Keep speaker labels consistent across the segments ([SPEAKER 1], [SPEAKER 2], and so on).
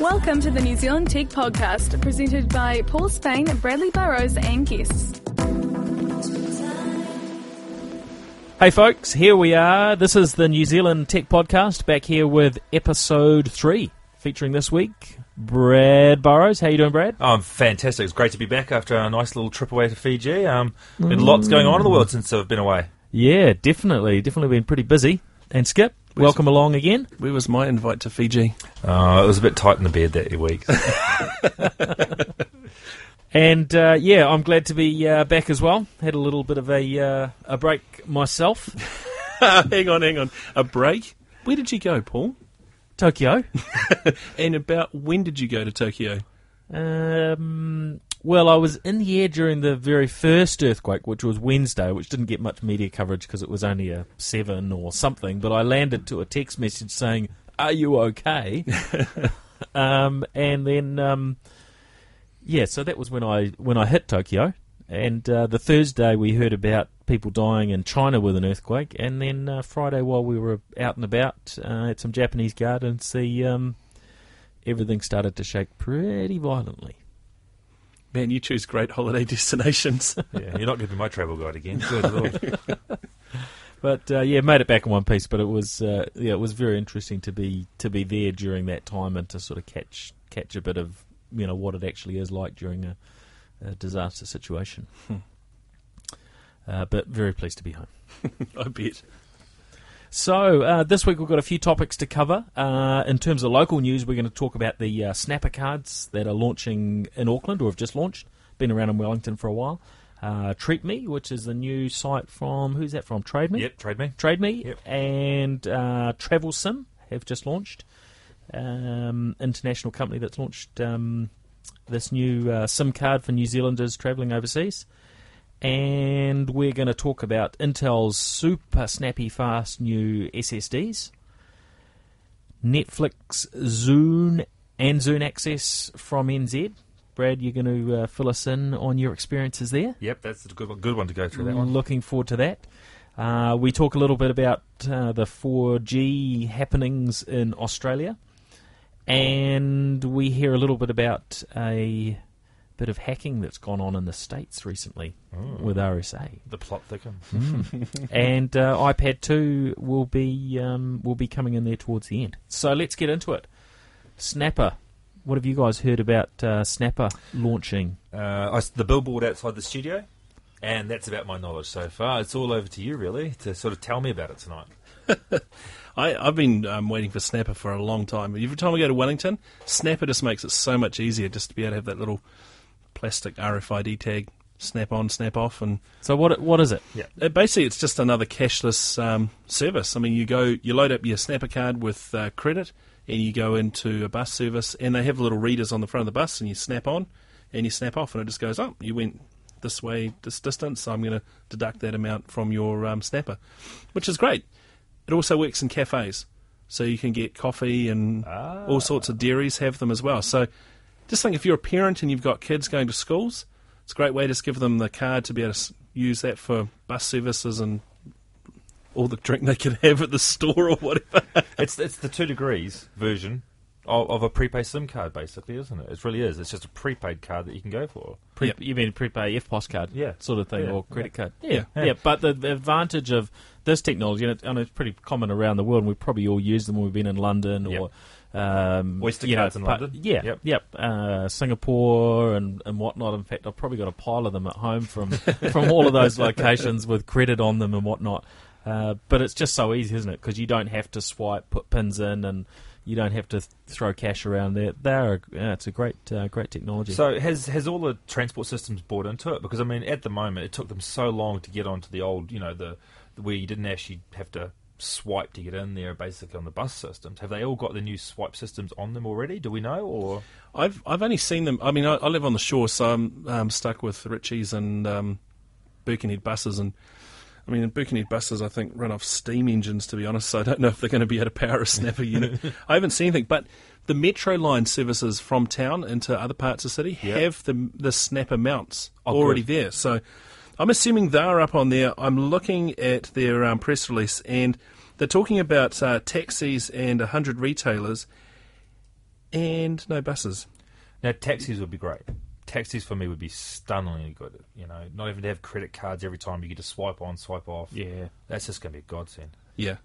[SPEAKER 1] Welcome to the New Zealand Tech Podcast, presented by Paul Spain, Bradley Burrows, and guests.
[SPEAKER 2] Hey folks, here we are. This is the New Zealand Tech Podcast, back here with episode three, featuring this week Brad Burrows. How you doing, Brad?
[SPEAKER 3] Oh, I'm fantastic. It's great to be back after a nice little trip away to Fiji. Um, been lots going on in the world since I've been away.
[SPEAKER 2] Yeah, definitely, definitely been pretty busy. And Skip, welcome along again.
[SPEAKER 4] Where was my invite to Fiji?
[SPEAKER 3] Uh, it was a bit tight in the bed that week.
[SPEAKER 2] And uh, yeah, I'm glad to be uh, back as well. Had a little bit of a uh, a break myself.
[SPEAKER 4] hang on, hang on. A break? Where did you go, Paul?
[SPEAKER 2] Tokyo.
[SPEAKER 4] And about when did you go to Tokyo?
[SPEAKER 2] Um, well, I was in the air during the very first earthquake, which was Wednesday, which didn't get much media coverage because it was only a seven or something. But I landed to a text message saying, "Are you okay?" um, and then, um, yeah, so that was when I when I hit Tokyo. And uh, the Thursday we heard about people dying in China with an earthquake, and then uh, Friday while we were out and about uh, at some Japanese gardens, the um, everything started to shake pretty violently.
[SPEAKER 4] Man, you choose great holiday destinations.
[SPEAKER 3] yeah, you're not going to be my travel guide again. Good lord.
[SPEAKER 2] But uh, yeah, made it back in one piece. But it was uh, yeah, it was very interesting to be to be there during that time and to sort of catch catch a bit of you know what it actually is like during a, a disaster situation. Uh, but very pleased to be home.
[SPEAKER 4] I bet.
[SPEAKER 2] So uh, this week we've got a few topics to cover. Uh, in terms of local news, we're going to talk about the uh, Snapper cards that are launching in Auckland or have just launched. Been around in Wellington for a while. Uh, Treat Me, which is the new site from who's that from? Trade Me.
[SPEAKER 3] yep, trade me.
[SPEAKER 2] Trade Me
[SPEAKER 3] Yep.
[SPEAKER 2] and uh, Travel Sim have just launched. Um, international company that's launched um, this new uh, SIM card for New Zealanders travelling overseas. And we're going to talk about Intel's super snappy fast new SSDs, Netflix Zune and Zune Access from NZ. Brad, you're going to uh, fill us in on your experiences there.
[SPEAKER 3] Yep, that's a good one, good one to go through that one.
[SPEAKER 2] Looking forward to that. Uh, we talk a little bit about uh, the 4G happenings in Australia, and we hear a little bit about a bit of hacking that's gone on in the states recently
[SPEAKER 3] Oh.
[SPEAKER 2] with RSA.
[SPEAKER 3] The plot thickens.
[SPEAKER 2] and uh, iPad 2 will be um, will be coming in there towards the end. So let's get into it. Snapper. What have you guys heard about uh, Snapper launching?
[SPEAKER 3] Uh, I s the billboard outside the studio, and that's about my knowledge so far. It's all over to you, really, to sort of tell me about it tonight.
[SPEAKER 4] I, I've been um, waiting for Snapper for a long time. Every time I go to Wellington, Snapper just makes it so much easier just to be able to have that little plastic RFID tag, snap on, snap off, and
[SPEAKER 2] So what what is it?
[SPEAKER 4] Uh, basically, it's just another cashless um, service. I mean, you go, you load up your Snapper card with uh, credit, and you go into a bus service, and they have little readers on the front of the bus, and you snap on, and you snap off, and it just goes up. You went this way, this distance, so I'm going to deduct that amount from your um, Snapper, which is great. It also works in cafes, so you can get coffee and all sorts of dairies have them as well. So, just think if you're a parent and you've got kids going to schools, it's a great way to just give them the card to be able to use that for bus services and all the drink they could have at the store or whatever.
[SPEAKER 3] it's it's the two degrees version of, of a prepaid SIM card, basically, isn't it? It really is. It's just a prepaid card that you can go for.
[SPEAKER 2] Pre-
[SPEAKER 4] Yep.
[SPEAKER 2] You mean prepay EFTPOS card,
[SPEAKER 3] Yeah.
[SPEAKER 2] sort of thing,
[SPEAKER 3] Yeah,
[SPEAKER 2] or credit card?
[SPEAKER 4] Yeah.
[SPEAKER 2] yeah, yeah. But the, the advantage of this technology, and, it, and it's pretty common around the world, and we've probably all used them when we've been in London
[SPEAKER 3] Yep.
[SPEAKER 2] or. Um,
[SPEAKER 3] Oyster
[SPEAKER 2] you know,
[SPEAKER 3] cards in
[SPEAKER 2] but-
[SPEAKER 3] London.
[SPEAKER 2] Yeah,
[SPEAKER 3] Yep.
[SPEAKER 2] yep. Uh, Singapore and, and whatnot. In fact, I've probably got a pile of them at home from from all of those locations with credit on them and whatnot. Uh, but it's just so easy, isn't it? Because you don't have to swipe, put pins in, and you don't have to th- throw cash around there. They're yeah, it's a great uh, great technology.
[SPEAKER 3] So has has all the transport systems bought into it? Because I mean, at the moment, it took them so long to get onto the old, you know, the, the where you didn't actually have to swipe to get in there, basically on the bus systems. Have they all got the new swipe systems on them already? Do we know? Or
[SPEAKER 4] I've I've only seen them. I mean, I, I live on the shore, so I'm um, stuck with Ritchie's and um, Birkenhead buses, and I mean, Birkenhead buses I think run off steam engines. To be honest, so I don't know if they're going to be able to power a snapper unit. I haven't seen anything, but the metro line services from town into other parts of the city
[SPEAKER 3] Yep.
[SPEAKER 4] have the the snapper mounts
[SPEAKER 3] Oh,
[SPEAKER 4] already
[SPEAKER 3] good.
[SPEAKER 4] there. So I'm assuming they're up on there. I'm looking at their um, press release, and they're talking about uh, taxis and 100 retailers and no buses.
[SPEAKER 3] Now, taxis would be great. Taxis for me would be stunningly good. You know, not even to have credit cards every time you get to swipe on, swipe off.
[SPEAKER 2] Yeah.
[SPEAKER 3] That's just going to be a godsend.
[SPEAKER 4] Yeah.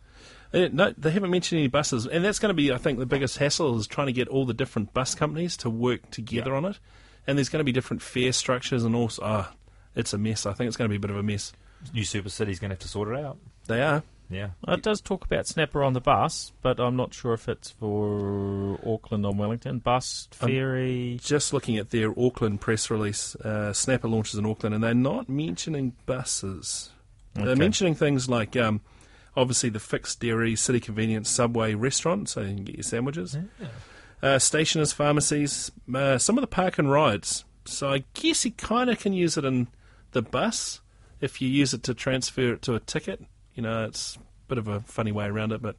[SPEAKER 4] Uh, no, they haven't mentioned any buses, and that's going to be, I think, the biggest hassle is trying to get all the different bus companies to work together
[SPEAKER 3] Yeah.
[SPEAKER 4] on it. And there's going to be different fare structures, and also, ah, it's a mess. I think it's going to be a bit of a mess.
[SPEAKER 3] New Super City's going to have to sort it out.
[SPEAKER 4] They are.
[SPEAKER 3] Yeah.
[SPEAKER 2] It does talk about Snapper on the bus, but I'm not sure if it's for Auckland on Wellington. Bus, ferry.
[SPEAKER 4] Just looking at their Auckland press release, uh, Snapper launches in Auckland, and they're not mentioning buses. They're mentioning things like, um, obviously, the fixed dairy, city convenience, subway restaurant, so you can get your sandwiches. uh, stationers, pharmacies, uh, some of the park and rides. So I guess you kind of can use it in the bus if you use it to transfer it to a ticket. You know, it's a bit of a funny way around it, but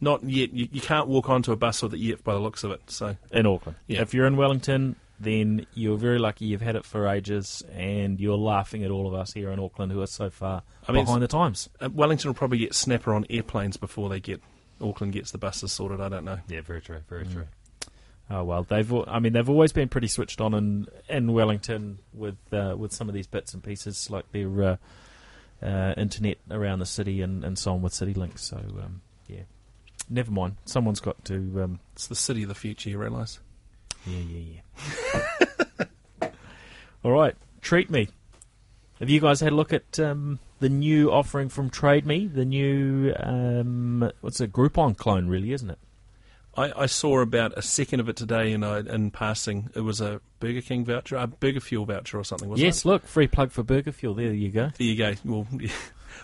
[SPEAKER 4] not yet. You, you can't walk onto a bus with it yet by the looks of it. So
[SPEAKER 2] in Auckland.
[SPEAKER 4] Yeah.
[SPEAKER 2] If you're in Wellington, then you're very lucky you've had it for ages, and you're laughing at all of us here in Auckland who are so far
[SPEAKER 4] I mean,
[SPEAKER 2] behind the times.
[SPEAKER 4] uh, Wellington will probably get Snapper on airplanes before they get Auckland gets the buses sorted. I don't know.
[SPEAKER 3] Yeah, very true. Very true.
[SPEAKER 2] Oh well, they've. I mean, they've always been pretty switched on in in Wellington with uh, with some of these bits and pieces, like their uh, uh, internet around the city and, and so on with CityLink. So um, yeah, never mind. Someone's got to. Um,
[SPEAKER 4] It's the city of the future. You realise?
[SPEAKER 2] yeah, yeah, yeah. All right, treat me. Have you guys had a look at um, the new offering from Trade Me? The new um, what's a Groupon clone, really, isn't it?
[SPEAKER 4] I, I saw about a second of it today, and I, in passing, it was a Burger King voucher, a Burger Fuel voucher or something. Wasn't
[SPEAKER 2] yes,
[SPEAKER 4] it?
[SPEAKER 2] Yes, look, free plug for Burger Fuel. There you go.
[SPEAKER 4] There you go. Well, yeah.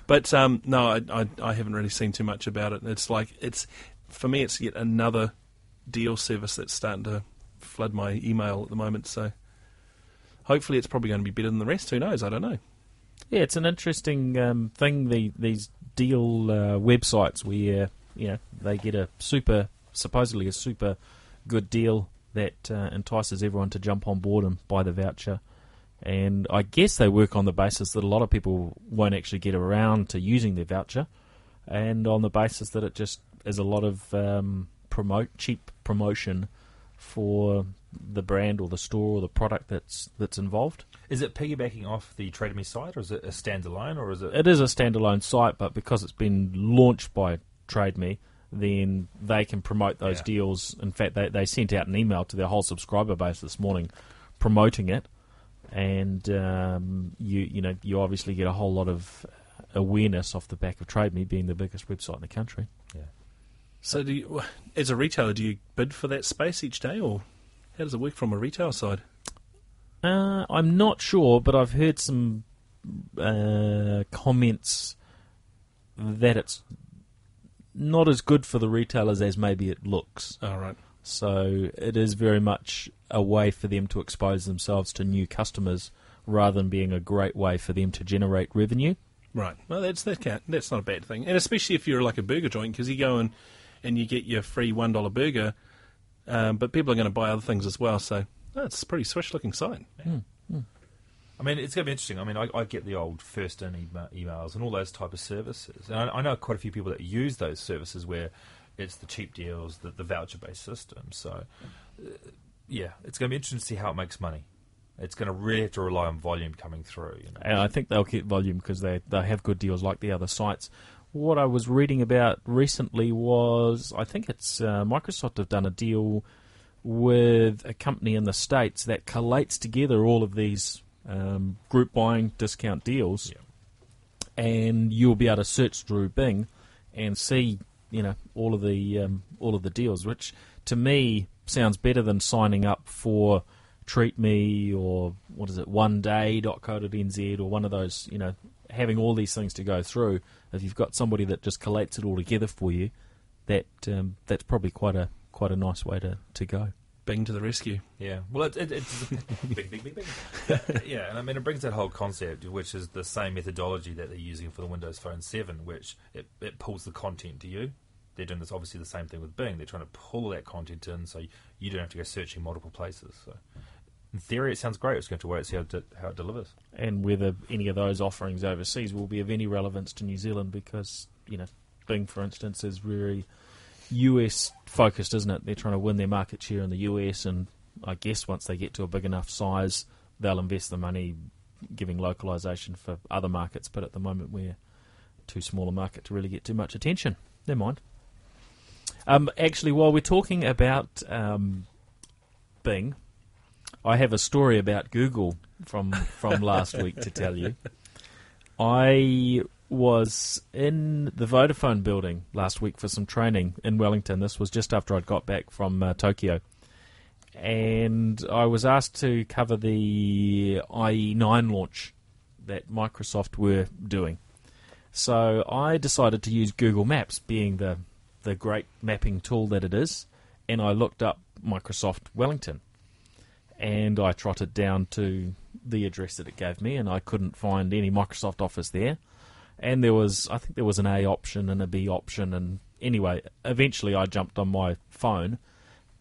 [SPEAKER 4] but um, no, I, I, I haven't really seen too much about it. It's like it's for me, it's yet another deal service that's starting to flood my email at the moment. So hopefully, it's probably going to be better than the rest. Who knows? I don't know.
[SPEAKER 2] Yeah, it's an interesting um, thing. The, these deal uh, websites where you know they get a super, supposedly a super good deal that uh, entices everyone to jump on board and buy the voucher. And I guess they work on the basis that a lot of people won't actually get around to using their voucher, and on the basis that it just is a lot of um, promote cheap promotion for the brand or the store or the product that's that's involved.
[SPEAKER 3] Is it piggybacking off the Trade Me site, or is it a standalone, or is it?
[SPEAKER 2] It is a standalone site, but because it's been launched by TradeMe, then they can promote those
[SPEAKER 3] Yeah.
[SPEAKER 2] deals. In fact, they, they sent out an email to their whole subscriber base this morning promoting it, and um, you you know you obviously get a whole lot of awareness off the back of TradeMe being the biggest website in the country.
[SPEAKER 3] yeah.
[SPEAKER 4] So, do you, as a retailer, do you bid for that space each day, or how does it work from a retail side?
[SPEAKER 2] Uh, I'm not sure, but I've heard some uh, comments that it's not as good for the retailers as maybe it looks.
[SPEAKER 4] All right.
[SPEAKER 2] So it is very much a way for them to expose themselves to new customers rather than being a great way for them to generate revenue.
[SPEAKER 4] Right. Well, that's that can't, that's not a bad thing, and especially if you're like a burger joint, because you go in and you get your free one dollar burger, um, but people are going to buy other things as well. So that's a pretty swish looking site.
[SPEAKER 3] I mean, it's going to be interesting. I mean, I, I get the old first in ema- emails and all those type of services. And I, I know quite a few people that use those services where it's the cheap deals, the, the voucher based system. So, uh, yeah, it's going to be interesting to see how it makes money. It's going to really have to rely on volume coming through. You know?
[SPEAKER 2] And I think they'll get volume because they, they have good deals like the other sites. What I was reading about recently was I think it's uh, Microsoft have done a deal with a company in the States that collates together all of these um, group buying discount deals. and you'll be able to search through Bing and see, you know, all of the um, all of the deals, which to me sounds better than signing up for Treat Me or what is it, One Day.co.nz or one of those, you know, having all these things to go through. If you've got somebody that just collates it all together for you, that um, that's probably quite a quite a nice way to, to go.
[SPEAKER 4] Bing to the rescue.
[SPEAKER 3] Yeah, well, it, it, it's big, big, big, big. yeah, and I mean, it brings that whole concept, which is the same methodology that they're using for the Windows Phone 7, which it, it pulls the content to you. They're doing this obviously the same thing with Bing. They're trying to pull that content in so you don't have to go searching multiple places. So, in theory, it sounds great. It's going to wait and see how, it- how it delivers.
[SPEAKER 2] and whether any of those offerings overseas will be of any relevance to New Zealand because you know Bing, for instance, is very US focused, isn't it? They're trying to win their market share in the US, and I guess once they get to a big enough size, they'll invest the money giving localization for other markets. But at the moment, we're too small a market to really get too much attention. Never mind. Um, actually, while we're talking about um, Bing, I have a story about Google from from last week to tell you. I was in the Vodafone building last week for some training in Wellington. This was just after I'd got back from uh, Tokyo. And I was asked to cover the IE9 launch that Microsoft were doing. So I decided to use Google Maps, being the, the great mapping tool that it is, and I looked up Microsoft Wellington. And I trotted down to the address that it gave me, and I couldn't find any Microsoft Office there and there was I think there was an A option and a B option, and anyway, eventually I jumped on my phone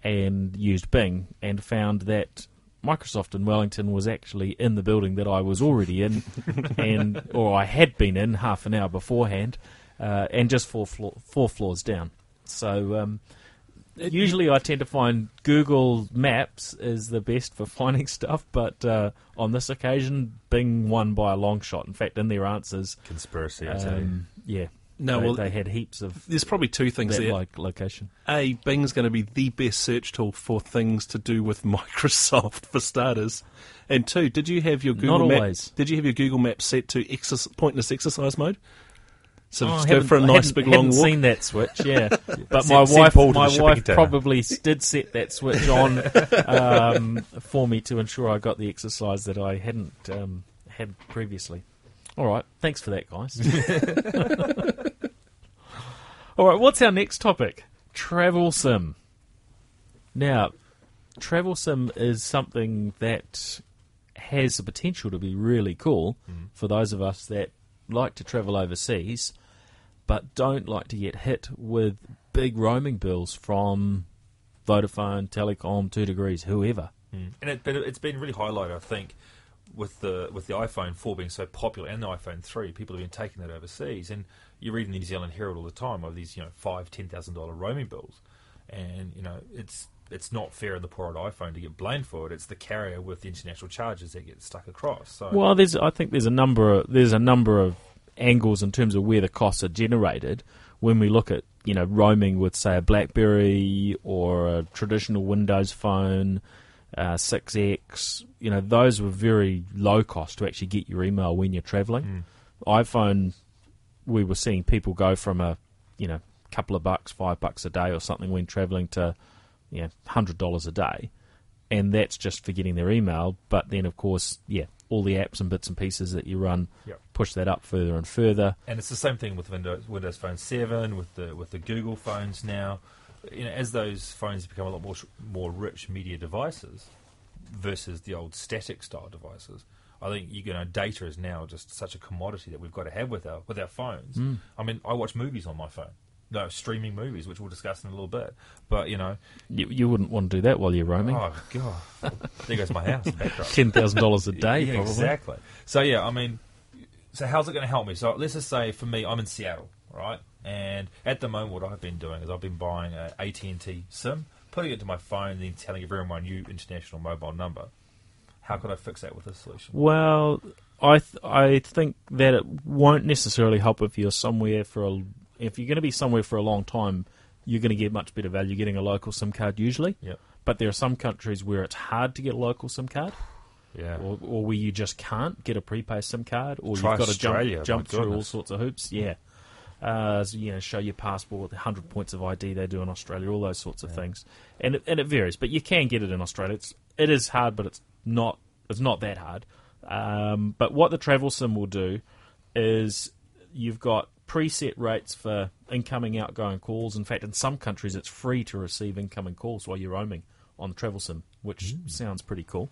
[SPEAKER 2] and used Bing and found that Microsoft in Wellington was actually in the building that I was already in, and or I had been in half an hour beforehand, uh, and just four floor, four floors down. So um, usually I tend to find Google Maps is the best for finding stuff, but uh, on this occasion, Bing won by a long shot. In fact, in their answers,
[SPEAKER 3] Conspiracy, I tell you.
[SPEAKER 2] um, yeah,
[SPEAKER 4] No,
[SPEAKER 2] they,
[SPEAKER 4] well,
[SPEAKER 2] they had heaps of
[SPEAKER 4] there's probably two things
[SPEAKER 2] that
[SPEAKER 4] there.
[SPEAKER 2] like location.
[SPEAKER 4] A, Bing's going to be the best search tool for things to do with Microsoft for starters. And two, did you have your Google
[SPEAKER 2] Not
[SPEAKER 4] Map?
[SPEAKER 2] always.
[SPEAKER 4] Did you have your Google Map set to exerc- pointless exercise mode? So
[SPEAKER 2] Oh,
[SPEAKER 4] go for a nice big long walk.
[SPEAKER 2] seen that switch, yeah. but my
[SPEAKER 3] send
[SPEAKER 2] wife,
[SPEAKER 3] the
[SPEAKER 2] my wife
[SPEAKER 3] container.
[SPEAKER 2] probably did set that switch on um, for me to ensure I got the exercise that I hadn't um, had previously. All right, thanks for that, guys. All right, what's our next topic? Travel sim. Now, travel sim is something that has the potential to be really cool for those of us that like to travel overseas but don't like to get hit with big roaming bills from Vodafone, Telecom, Two Degrees, whoever. Hmm.
[SPEAKER 3] And it, but it's been really highlighted, I think, with the with the iPhone 4 being so popular and the iPhone 3. People have been taking that overseas, and you read in the New Zealand Herald all the time of these, you know, five, ten thousand dollar roaming bills, and you know, it's it's not fair on the poor old iPhone to get blamed for it. It's the carrier with the international charges that get stuck across. So
[SPEAKER 2] Well, there's I think there's a number of, there's a number of angles in terms of where the costs are generated when we look at you know roaming with say a BlackBerry or a traditional Windows phone. Uh, 6X, you know, those were very low cost to actually get your email when you're traveling. iPhone, we were seeing people go from a, you know, couple of bucks, five bucks a day or something when traveling to, you know, hundred dollars a day, and that's just for getting their email. But then, of course, yeah, all the apps and bits and pieces that you run
[SPEAKER 3] Yep.
[SPEAKER 2] push that up further and further.
[SPEAKER 3] and it's the same thing with Windows Windows Phone 7, with the with the Google phones now. You know, as those phones become a lot more more rich media devices versus the old static style devices, I think you know data is now just such a commodity that we've got to have with our with our phones.
[SPEAKER 2] Mm.
[SPEAKER 3] I mean, I watch movies on my phone. No, streaming movies, which we'll discuss in a little bit. But you know,
[SPEAKER 2] You, you wouldn't want to do that while you're roaming.
[SPEAKER 3] oh god, there goes my house.
[SPEAKER 2] Ten thousand dollars a day,
[SPEAKER 3] Yeah,
[SPEAKER 2] probably.
[SPEAKER 3] Exactly. So yeah, I mean, so how's it going to help me? So let's just say for me, I'm in Seattle, right? And at the moment, what I've been doing is I've been buying an AT and T SIM, putting it to my phone, and then telling everyone my new international mobile number. How could I fix that with this solution?
[SPEAKER 2] Well, I th- I think that it won't necessarily help if you're somewhere for a if you're going to be somewhere for a long time. You're going to get much better value getting a local SIM card usually.
[SPEAKER 3] Yep.
[SPEAKER 2] But there are some countries where it's hard to get a local SIM card,
[SPEAKER 3] Yeah.
[SPEAKER 2] or, or where you just can't get a prepaid SIM card, or
[SPEAKER 3] Try
[SPEAKER 2] you've got to jump, jump through all sorts of hoops. Yeah. Uh, so, you know, show your passport, the hundred points of ID they do in Australia, all those sorts of things, and it, and it varies. But you can get it in Australia. It's it is hard, but it's not it's not that hard. Um, but what the travel sim will do is you've got preset rates for incoming, outgoing calls. In fact, in some countries, it's free to receive incoming calls while you're roaming on the travel sim, which sounds pretty cool.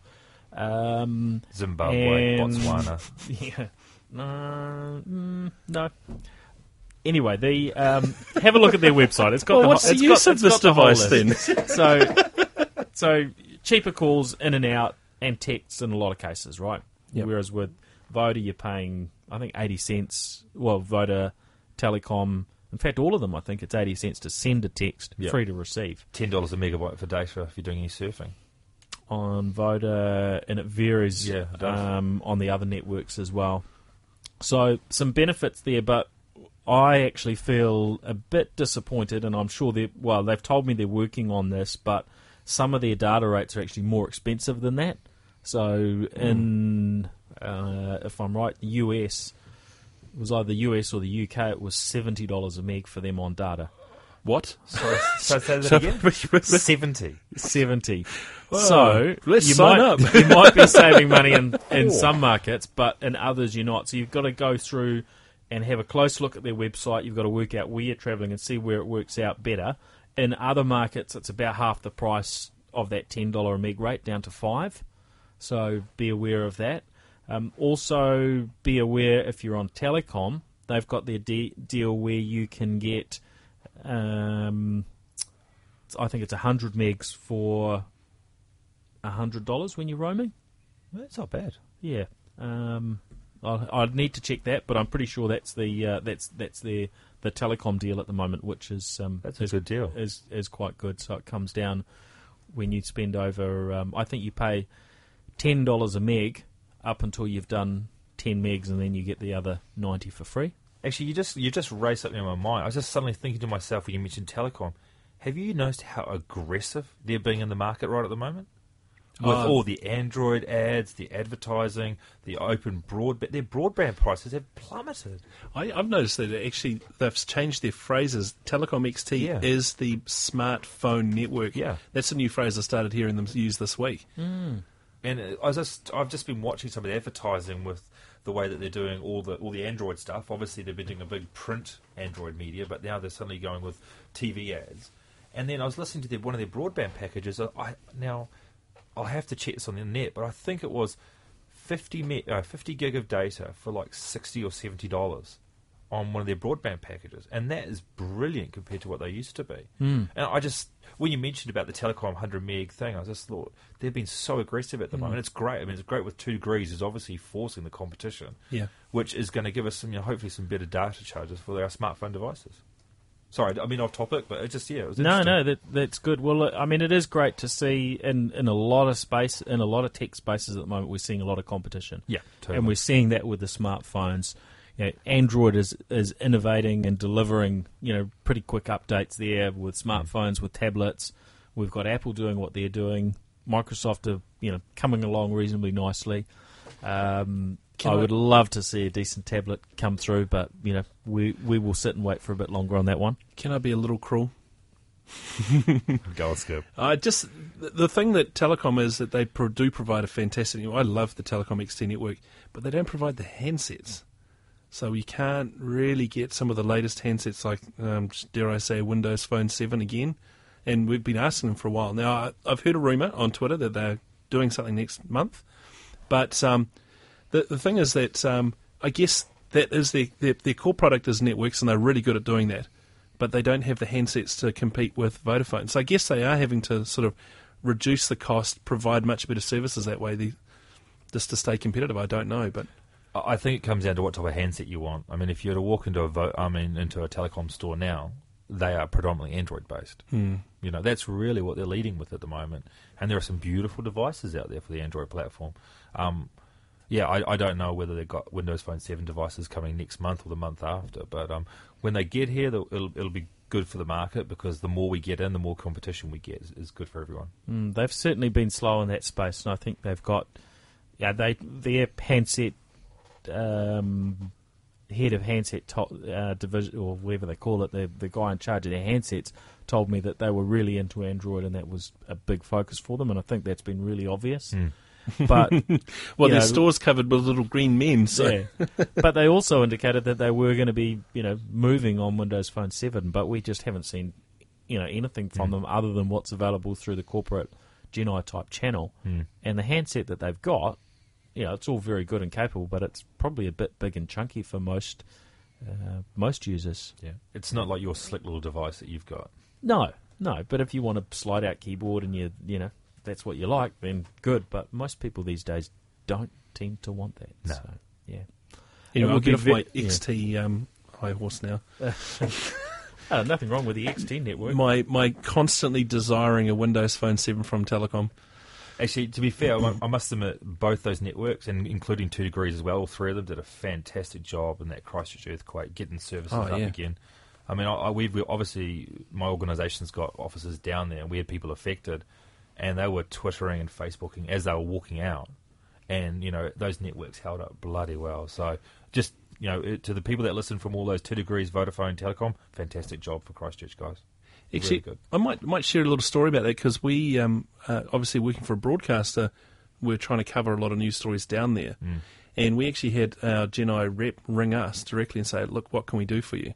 [SPEAKER 2] Um,
[SPEAKER 3] Zimbabwe,
[SPEAKER 2] and-
[SPEAKER 3] Botswana.
[SPEAKER 2] yeah. No, mm, no. Anyway, the um, have a look at their website. It's got
[SPEAKER 4] Well,
[SPEAKER 2] the
[SPEAKER 4] what's
[SPEAKER 2] ho-
[SPEAKER 4] the use
[SPEAKER 2] got,
[SPEAKER 4] of
[SPEAKER 2] it's
[SPEAKER 4] this
[SPEAKER 2] the
[SPEAKER 4] device
[SPEAKER 2] list.
[SPEAKER 4] then?
[SPEAKER 2] So, so cheaper calls in and out and texts in a lot of cases, right?
[SPEAKER 4] Yep.
[SPEAKER 2] Whereas with Voda, you're paying I think eighty cents. Well, Voda, Telecom, In fact, all of them, I think it's 80 cents to send a text,
[SPEAKER 3] Yeah.
[SPEAKER 2] free to receive
[SPEAKER 3] Ten dollars a megabyte for data if you're doing any surfing.
[SPEAKER 2] on Voda, and it varies
[SPEAKER 3] Yeah, it
[SPEAKER 2] um, on the other networks as well. So some benefits there, but I actually feel a bit disappointed, and I'm sure they well they've told me they're working on this, but some of their data rates are actually more expensive than that. So in uh, if I'm right, the US it was either the US or the UK. It was seventy dollars a meg for them on data.
[SPEAKER 4] What?
[SPEAKER 3] Sorry, so say that again. Seventy.
[SPEAKER 2] 70.
[SPEAKER 4] Wow.
[SPEAKER 2] So
[SPEAKER 4] Let's
[SPEAKER 2] you
[SPEAKER 4] sign
[SPEAKER 2] might,
[SPEAKER 4] up.
[SPEAKER 2] you might be saving money in, in some markets, but in others you're not. So you've got to go through and have a close look at their website. You've got to work out where you're travelling and see where it works out better. In other markets, it's about half the price of that $10 a meg rate down to 5 So be aware of that. Um, also, be aware if you're on telecom, they've got their de- deal where you can get, um, I think it's 100 megs for $100 when you're roaming.
[SPEAKER 3] That's not bad.
[SPEAKER 2] Yeah. Um, I'll, I'd need to check that, but I'm pretty sure that's the uh, that's that's the the telecom deal at the moment, which is um,
[SPEAKER 3] That's a
[SPEAKER 2] is,
[SPEAKER 3] good deal.
[SPEAKER 2] is is quite good. So it comes down when you spend over. Um, I think you pay ten dollars a meg up until you've done ten megs, and then you get the other ninety for free.
[SPEAKER 3] Actually, you just you just raised something in my mind. I was just suddenly thinking to myself when you mentioned telecom. Have you noticed how aggressive they're being in the market right at the moment? With
[SPEAKER 4] Uh,
[SPEAKER 3] all the Android ads, the advertising, the open broadband, their broadband prices have plummeted.
[SPEAKER 4] I, I've noticed that actually they've changed their phrases. Telecom XT
[SPEAKER 3] Yeah.
[SPEAKER 4] is the smartphone network.
[SPEAKER 3] Yeah.
[SPEAKER 4] That's a new phrase I started hearing them use this week.
[SPEAKER 3] And uh, I just, I've just been watching some of the advertising with the way that they're doing all the all the Android stuff. Obviously, they've been doing a big print Android media, but now they're suddenly going with TV ads. And then I was listening to their, one of their broadband packages. I, now I'll have to check this on the net, but I think it was fifty me, uh, fifty gig of data for like sixty or seventy dollars on one of their broadband packages, and that is brilliant compared to what they used to be. Mm. And I just, when you mentioned about the telecom hundred meg thing, I just thought they've been so aggressive at the moment. It's great. I mean, it's great with two degrees. Is obviously forcing the competition,
[SPEAKER 4] Yeah.
[SPEAKER 3] which is going to give us some, you know, hopefully some better data charges for our smartphone devices. Sorry, I mean off topic, but it just yeah, it was
[SPEAKER 2] No, no, that that's good. Well, I mean, it is great to see in in a lot of space, in a lot of tech spaces at the moment. We're seeing a lot of competition.
[SPEAKER 3] Yeah, totally.
[SPEAKER 2] and we're seeing that with the smartphones. You know, Android is is innovating and delivering you know pretty quick updates there with smartphones, with tablets. We've got Apple doing what they're doing. Microsoft are you know coming along reasonably nicely. Um, I
[SPEAKER 4] I-
[SPEAKER 2] would love to see a decent tablet come through, but you know we we will sit and wait for a bit longer on that one.
[SPEAKER 4] Can I be a little cruel?
[SPEAKER 3] Go on, Skip.
[SPEAKER 4] I just the, the thing that telecom is that they pro- do provide a fantastic. I love the telecom XT network, but they don't provide the handsets, so you can't really get some of the latest handsets like um, dare I say Windows Phone Seven again. And we've been asking them for a while now. I've heard a rumor on Twitter that they're doing something next month, but um, the the thing is that um, I guess that is their, their their core product is networks, and they're really good at doing that. But they don't have the handsets to compete with Vodafone. So I guess they are having to sort of reduce the cost, provide much better services that way, the, just to stay competitive. I don't know, but
[SPEAKER 3] I think it comes down to what type of handset you want. I mean, if you were to walk into a vo- I mean, into a telecom store now, they are predominantly Android based. You know, that's really what they're leading with at the moment. And there are some beautiful devices out there for the Android platform. Um, yeah, I, I don't know whether they've got Windows Phone 7 devices coming next month or the month after, but um, when they get here, it'll, it'll be good for the market because the more we get in, the more competition we get is, is good for everyone.
[SPEAKER 2] Mm, they've certainly been slow in that space, and I think they've got yeah they their handset um, head of handset to, uh, division or whatever they call it, the the guy in charge of their handsets told me that they were really into Android and that was a big focus for them, and I think that's been really obvious. But
[SPEAKER 4] well, their
[SPEAKER 2] know,
[SPEAKER 4] store's covered with little green men. So
[SPEAKER 2] yeah. but they also indicated that they were going to be, you know, moving on Windows Phone 7, but we just haven't seen, you know, anything from them other than what's available through the corporate Gen-i type channel. And the handset that they've got, you know, it's all very good and capable, but it's probably a bit big and chunky for most uh, most users.
[SPEAKER 3] Yeah, it's not like your slick little device that you've got.
[SPEAKER 2] No, no, but if you want a slide out keyboard and you, you know, that's what you like, then good. But most people these days don't seem to want that.
[SPEAKER 3] No.
[SPEAKER 2] So, yeah.
[SPEAKER 4] Anyway,
[SPEAKER 2] It
[SPEAKER 4] I'll
[SPEAKER 2] would
[SPEAKER 4] get
[SPEAKER 2] be
[SPEAKER 4] off my
[SPEAKER 2] ve- yeah.
[SPEAKER 4] XT um, high horse now.
[SPEAKER 2] Oh, nothing wrong with the XT network.
[SPEAKER 4] My my constantly desiring a Windows Phone 7 from Telecom.
[SPEAKER 3] Actually, to be fair, I must admit both those networks, and including Two Degrees as well, all three of them did a fantastic job in that Christchurch earthquake, getting services
[SPEAKER 4] Oh,
[SPEAKER 3] up
[SPEAKER 4] yeah.
[SPEAKER 3] again. I mean, I, I, we've we, obviously my organisation's got offices down there, and we had people affected, and they were twittering and Facebooking as they were walking out, and you know those networks held up bloody well. So just you know to the people that listen from all those Two Degrees, Vodafone, Telecom, fantastic job for Christchurch guys.
[SPEAKER 4] Actually,
[SPEAKER 3] Really.
[SPEAKER 4] I might might share a little story about that because we, um, uh, obviously working for a broadcaster, we're trying to cover a lot of news stories down there,
[SPEAKER 3] Mm.
[SPEAKER 4] and we actually had our Gen-i rep ring us directly and say, "Look, what can we do for you?"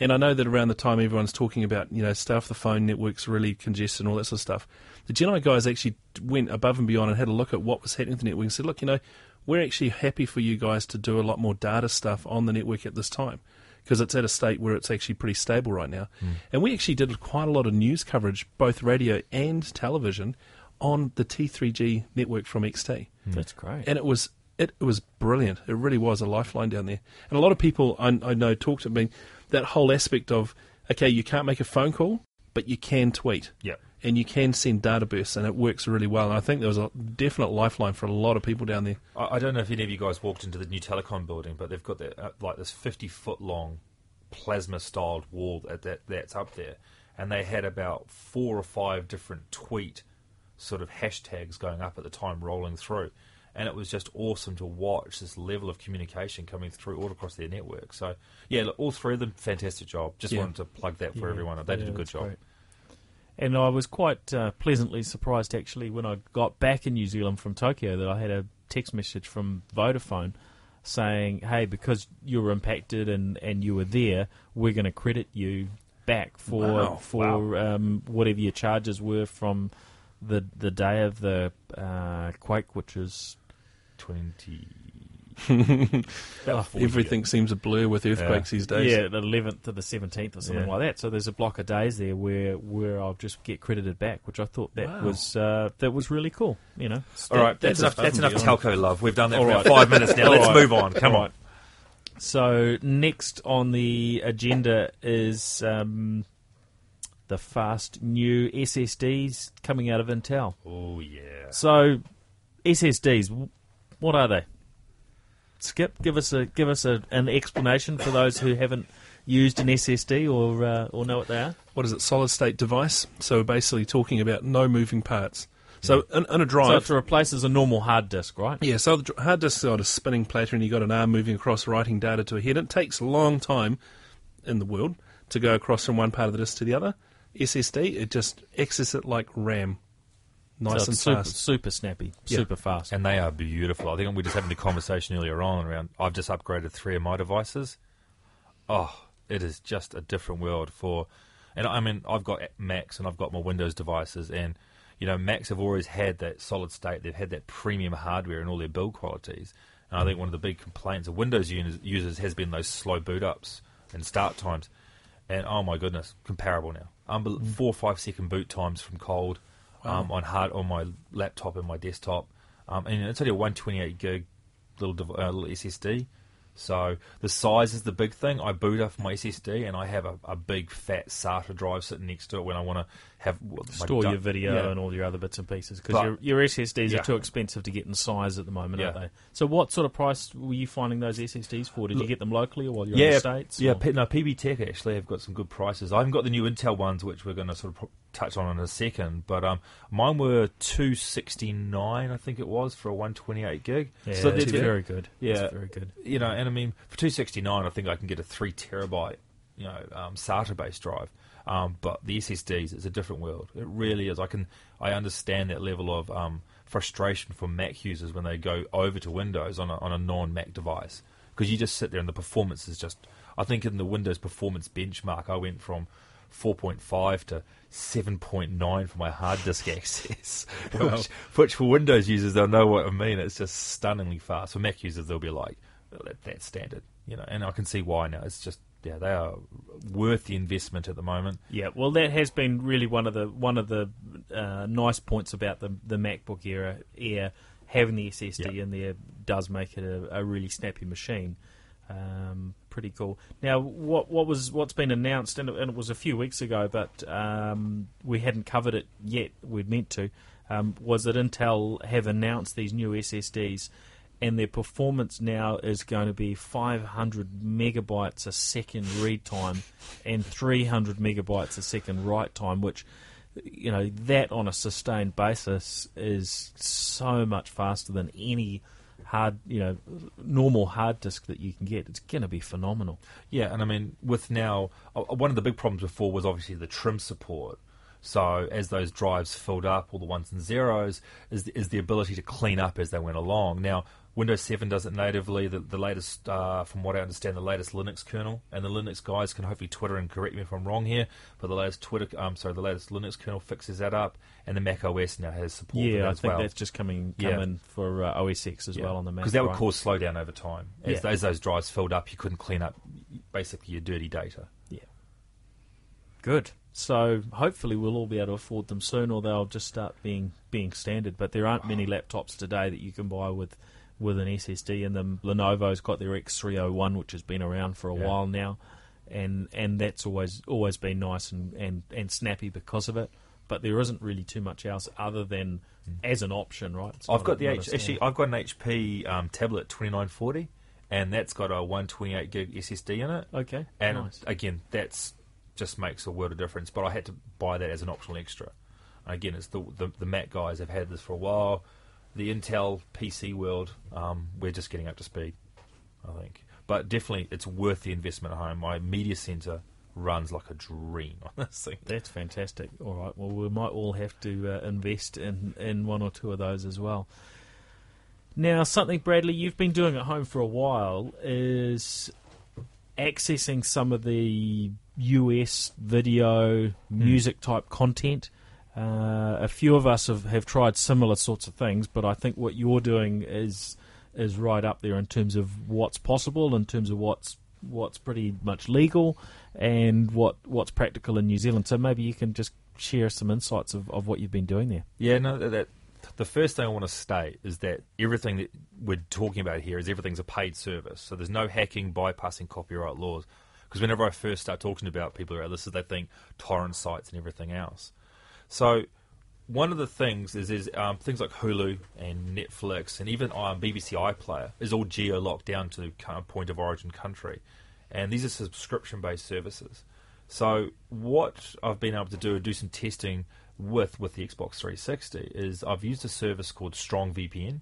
[SPEAKER 4] And I know that around the time everyone's talking about you know stuff, the phone networks really congested and all that sort of stuff. The Gen-i guys actually went above and beyond and had a look at what was happening with the network and said, "Look, you know, we're actually happy for you guys to do a lot more data stuff on the network at this time." Because it's at a state where it's actually pretty stable right now. Hmm. And we actually did quite a lot of news coverage, both radio and television, on the T3G network from XT hmm.
[SPEAKER 2] That's great.
[SPEAKER 4] and it was it, it was brilliant. It really was a lifeline down there. And a lot of people I, I know talked to me that whole aspect of okay, you can't make a phone call, but you can tweet
[SPEAKER 3] Yeah.
[SPEAKER 4] And you can send data bursts, and it works really well. And I think there was a definite lifeline for a lot of people down there.
[SPEAKER 3] I, I don't know if any of you guys walked into the new telecom building, but they've got that uh, like this fifty foot long plasma styled wall that, that that's up there, and they had about four or five different tweet sort of hashtags going up at the time, rolling through. And it was just awesome to watch this level of communication coming through all across their network. So, yeah, look, all three of them, fantastic job. Just
[SPEAKER 4] Yeah.
[SPEAKER 3] wanted to plug that for
[SPEAKER 2] Yeah.
[SPEAKER 3] everyone. They did a good job.
[SPEAKER 2] great. And I was quite uh, pleasantly surprised actually when I got back in New Zealand from Tokyo that I had a text message from Vodafone saying, "Hey, because you were impacted and, and you were there, we're going to credit you back for
[SPEAKER 4] Wow.
[SPEAKER 2] for Um, whatever your charges were from the the day of the uh, quake, which is
[SPEAKER 3] 20.
[SPEAKER 4] Everything seems a blur with earthquakes these days.
[SPEAKER 2] Yeah, the 11th to the 17th or something
[SPEAKER 3] Yeah.
[SPEAKER 2] like that. So there's a block of days there where where I'll just get credited back, which I thought that
[SPEAKER 4] Wow.
[SPEAKER 2] was uh, that was really cool. You know.
[SPEAKER 3] All right, that's,
[SPEAKER 4] that's
[SPEAKER 3] enough. That's enough telco love. We've done that
[SPEAKER 2] All
[SPEAKER 3] for
[SPEAKER 2] right.
[SPEAKER 3] five minutes now. Let's
[SPEAKER 2] right.
[SPEAKER 3] move on. Come on.
[SPEAKER 2] So next on the agenda is um, the fast new SSDs coming out of Intel.
[SPEAKER 3] Oh yeah.
[SPEAKER 2] So SSDs, what are they? Skip, give us a give us a, an explanation for those who haven't used an SSD or uh, or know what they are.
[SPEAKER 4] What is it? Solid state device. So we're basically talking about no moving parts. So in, in a drive, So
[SPEAKER 2] it replaces a normal hard disk, right?
[SPEAKER 4] Yeah, so the hard disk's got a spinning platter and you've got an arm moving across, writing data to a head. It takes a long time in the world to go across from one part of the disk to the other. SSD, it just accesses it like RAM. Nice
[SPEAKER 2] so
[SPEAKER 4] and
[SPEAKER 2] super,
[SPEAKER 4] fast.
[SPEAKER 2] super snappy,
[SPEAKER 4] Yeah.
[SPEAKER 2] super fast.
[SPEAKER 3] And they are beautiful. I think we were just having a conversation earlier on around. I've just upgraded three of my devices. Oh, it is just a different world for. And I mean, I've got Macs and I've got my Windows devices, and you know, Macs have always had that solid state. They've had that premium hardware and all their build qualities. And I think one of the big complaints of Windows users, users has been those slow boot ups and start times. And oh my goodness, comparable now. Unbel- mm. Four or five second boot times from cold um, on hard on my laptop and my desktop. Um, and it's only a 128 gig little uh, little SSD. So the size is the big thing. I boot off my SSD and I have a, a big fat SATA drive sitting next to it when I want to have
[SPEAKER 2] Store your video
[SPEAKER 3] Yeah.
[SPEAKER 2] and all your other bits and pieces because your, your SSDs
[SPEAKER 3] Yeah.
[SPEAKER 2] are too expensive to get in size at the moment, aren't they? So, what sort of price were you finding those SSDs for? Did you get them locally or while you're in the states?
[SPEAKER 3] yeah.
[SPEAKER 2] or-
[SPEAKER 3] no, PB Tech actually have got some good prices. I haven't got the new Intel ones, which we're going to sort of pro- touch on in a second. But um, mine were two sixty nine, I think it was, for a one twenty eight gig.
[SPEAKER 2] yeah,
[SPEAKER 3] so
[SPEAKER 2] that's
[SPEAKER 3] they're-
[SPEAKER 2] very good.
[SPEAKER 3] Yeah.
[SPEAKER 2] That's very good.
[SPEAKER 3] you know, and I mean, for two sixty nine, I think I can get a three terabyte, you know, um, SATA based drive. Um, but the SSDs, it's a different world. It really is. I can, I understand that level of um, frustration for Mac users when they go over to Windows on a, on a non Mac device because you just sit there and the performance is just. I think in the Windows performance benchmark, I went from 4.5 to 7.9 for my hard disk access, which, which for Windows users they'll know what I mean. It's just stunningly fast. For Mac users, they'll be like, "Well, that, "That's standard," you know. And I can see why now. It's just yeah, they are worth the investment at the moment.
[SPEAKER 2] Yeah, well, that has been really one of the one of the uh, nice points about the the MacBook era Air having the SSD
[SPEAKER 3] Yeah.
[SPEAKER 2] in there does make it a, a really snappy machine. Um, pretty cool. Now, what what was what's been announced, and it, and it was a few weeks ago, but um, we hadn't covered it yet. We'd meant to. Um, was that Intel have announced these new SSDs, and their performance now is going to be 500 megabytes a second read time and 300 megabytes a second write time, which you know that on a sustained basis is so much faster than any hard, you know, normal hard disk that you can get. It's going to be phenomenal.
[SPEAKER 3] Yeah, and I mean, with now, one of the big problems before was obviously the trim support. So as those drives filled up, all the ones and zeros, is is the ability to clean up as they went along. Now, Windows 7 does it natively. The, the latest, uh, from what I understand, the latest Linux kernel, and the Linux guys can hopefully Twitter and correct me if I'm wrong here. But the latest Twitter, um, sorry, the latest Linux kernel fixes that up, and the Mac OS now has support. for
[SPEAKER 2] Yeah, I
[SPEAKER 3] as
[SPEAKER 2] think
[SPEAKER 3] well.
[SPEAKER 2] that's just coming
[SPEAKER 3] Yeah.
[SPEAKER 2] coming for uh, OS X as well on the Mac.
[SPEAKER 3] because that would
[SPEAKER 2] right?
[SPEAKER 3] cause slowdown over time. As,
[SPEAKER 2] Yeah.
[SPEAKER 3] as those drives filled up, you couldn't clean up basically your dirty data.
[SPEAKER 2] Yeah. Good. So hopefully we'll all be able to afford them soon, or they'll just start being being standard. But there aren't many laptops today that you can buy with with an SSD in them. Lenovo's got their X301, which has been around for a
[SPEAKER 3] Yeah.
[SPEAKER 2] while now, and and that's always always been nice and, and, and snappy because of it. But there isn't really too much else other than as an option, right? It's
[SPEAKER 3] I've got the H, actually I've got an HP um, tablet 2940, and that's got a 128 gig SSD in it.
[SPEAKER 2] okay,
[SPEAKER 3] And
[SPEAKER 2] nice.
[SPEAKER 3] again, that's just makes a world of difference. But I had to buy that as an optional extra. Again, it's the the, the Mac guys have had this for a while. The Intel PC world, um, we're just getting up to speed, I think. But definitely, it's worth the investment at home. My media center runs like a dream on this thing.
[SPEAKER 2] That's fantastic. All right. Well, we might all have to uh, invest in, in one or two of those as well. Now, something, Bradley, you've been doing at home for a while is accessing some of the US video, music type content. Uh, a few of us have, have tried similar sorts of things, but I think what you're doing is is right up there in terms of what's possible, in terms of what's what's pretty much legal, and what what's practical in New Zealand. So maybe you can just share some insights of, of what you've been doing there.
[SPEAKER 3] Yeah, no, that, the first thing I want to state is that everything that we're talking about here is everything's a paid service. So there's no hacking, bypassing copyright laws. Because whenever I first start talking about people about this, is they think torrent sites and everything else. So one of the things is is um, things like Hulu and Netflix and even um, BBC iPlayer is all geo locked down to kind of point of origin country, and these are subscription based services. So what I've been able to do do some testing with with the Xbox 360 is I've used a service called Strong VPN,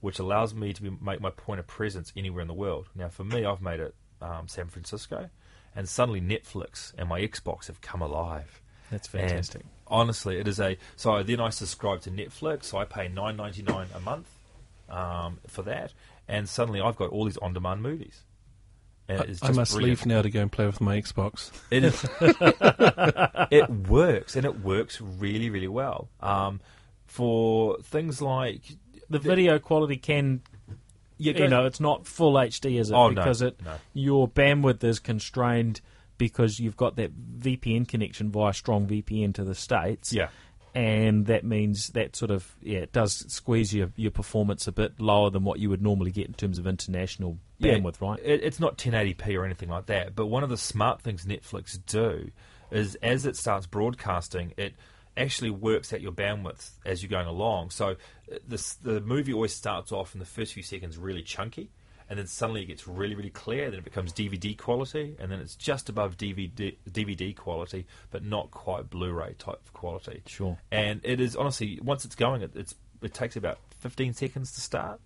[SPEAKER 3] which allows me to be, make my point of presence anywhere in the world. Now for me, I've made it um, San Francisco, and suddenly Netflix and my Xbox have come alive.
[SPEAKER 2] That's
[SPEAKER 3] And
[SPEAKER 2] fantastic.
[SPEAKER 3] Honestly, it is a. So then I subscribe to Netflix. So I pay nine ninety nine a month um, for that, and suddenly I've got all these on demand movies. And it's
[SPEAKER 4] I must
[SPEAKER 3] brilliant.
[SPEAKER 4] leave now to go and play with my Xbox.
[SPEAKER 3] It is. it works, and it works really, really well. Um, for things like
[SPEAKER 2] The video quality can,
[SPEAKER 3] you,
[SPEAKER 2] you know, it's not full HD, is it?
[SPEAKER 3] Oh, no,
[SPEAKER 2] because it
[SPEAKER 3] no.
[SPEAKER 2] your bandwidth is constrained because you've got that VPN connection via strong VPN to the states.
[SPEAKER 3] yeah,
[SPEAKER 2] and that means that sort of yeah, it does squeeze your your performance a bit lower than what you would normally get in terms of international bandwidth, right?
[SPEAKER 3] It, it's not 1080p or anything like that. But one of the smart things Netflix do is as it starts broadcasting, it actually works out your bandwidth as you're going along. So uh, this, the movie always starts off in the first few seconds really chunky. And then suddenly it gets really, really clear. Then it becomes DVD quality, and then it's just above DVD DVD quality, but not quite Blu-ray type of quality.
[SPEAKER 2] Sure.
[SPEAKER 3] And it is honestly once it's going, it, it's it takes about 15 seconds to start,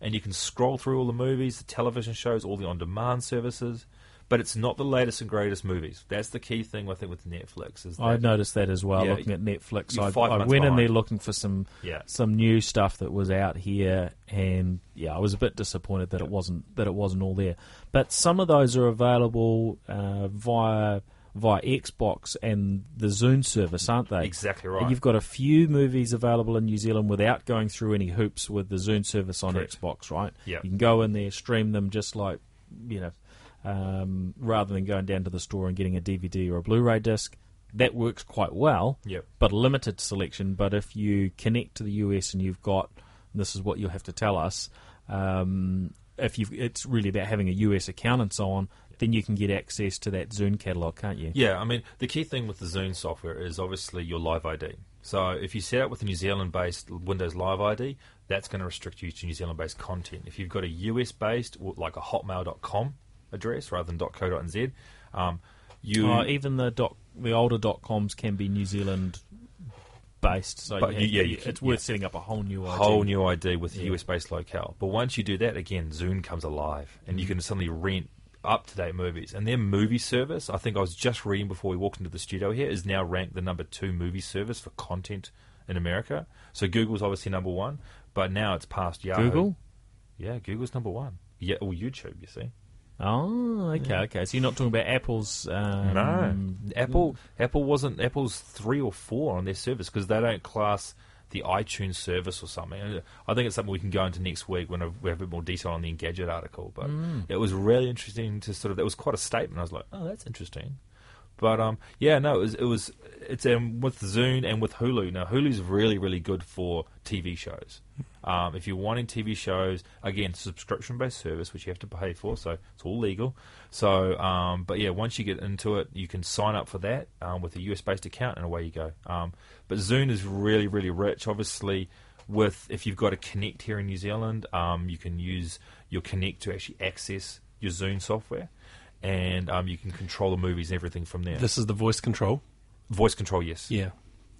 [SPEAKER 3] and you can scroll through all the movies, the television shows, all the on-demand services. But it's not the latest and greatest movies. That's the key thing I think with Netflix is that
[SPEAKER 2] I noticed that as well.
[SPEAKER 3] Yeah,
[SPEAKER 2] looking at Netflix, I, I went in there looking for some
[SPEAKER 3] Yeah.
[SPEAKER 2] some new stuff that was out here, and yeah, I was a bit disappointed that it wasn't that it wasn't all there. But some of those are available uh, via via Xbox and the Zune service, aren't they?
[SPEAKER 3] exactly
[SPEAKER 2] And
[SPEAKER 3] right.
[SPEAKER 2] You've got a few movies available in New Zealand without going through any hoops with the Zune service on
[SPEAKER 3] Correct.
[SPEAKER 2] Xbox, right?
[SPEAKER 3] Yeah.
[SPEAKER 2] You can go in there, stream them just like, you know, um, rather than going down to the store and getting a DVD or a Blu ray disc. That works quite well,
[SPEAKER 3] Yep.
[SPEAKER 2] but a limited selection. But if you connect to the US and you've got, and this is what you'll have to tell us, um, if you it's really about having a US account and so on, then you can get access to that Zune catalog, can't you?
[SPEAKER 3] Yeah, I mean, the key thing with the Zune software is obviously your live ID. So if you set up with a New Zealand based Windows Live ID, that's going to restrict you to New Zealand based content. If you've got a US based, like a hotmail.com address rather than .co.nz, um, you.
[SPEAKER 2] Oh, even the doc, the older dot coms can be New Zealand based, so
[SPEAKER 3] But
[SPEAKER 2] you
[SPEAKER 3] yeah, you
[SPEAKER 2] it's worth
[SPEAKER 3] yeah.
[SPEAKER 2] setting up a whole new ID.
[SPEAKER 3] whole new ID with
[SPEAKER 2] Yeah.
[SPEAKER 3] US based locale. But once you do that, again, Zune comes alive and
[SPEAKER 2] Mm.
[SPEAKER 3] you can suddenly rent up to date movies. And their movie service, I think I was just reading before we walked into the studio here, is now ranked the number two movie service for content in America. So Google's obviously number one, but now it's past Yahoo.
[SPEAKER 2] Google.
[SPEAKER 3] Yeah, Google's number one. Yeah, or YouTube, you see.
[SPEAKER 2] Oh, okay, okay. So you're not talking about Apple's. Um,
[SPEAKER 3] no, Apple Apple wasn't Apple's three or four on their service because they don't class the iTunes service or something. I think it's something we can go into next week when we have a bit more detail on the Engadget article. But it was really interesting to sort of. That was quite a statement. I was like, oh, that's interesting. But um, yeah, no, it was it was it's um, with Zune and with Hulu. Now Hulu's really really good for TV shows. Um, if you're wanting TV shows, again, subscription based service which you have to pay for, so it's all legal. So, um, but yeah, once you get into it, you can sign up for that um, with a US based account, and away you go. Um, but Zune is really really rich. Obviously, with if you've got a Kinect here in New Zealand, um, you can use your Kinect to actually access your Zune software. And um, you can control the movies and everything from there.
[SPEAKER 4] This is the voice control.
[SPEAKER 3] Voice control, yes.
[SPEAKER 4] Yeah.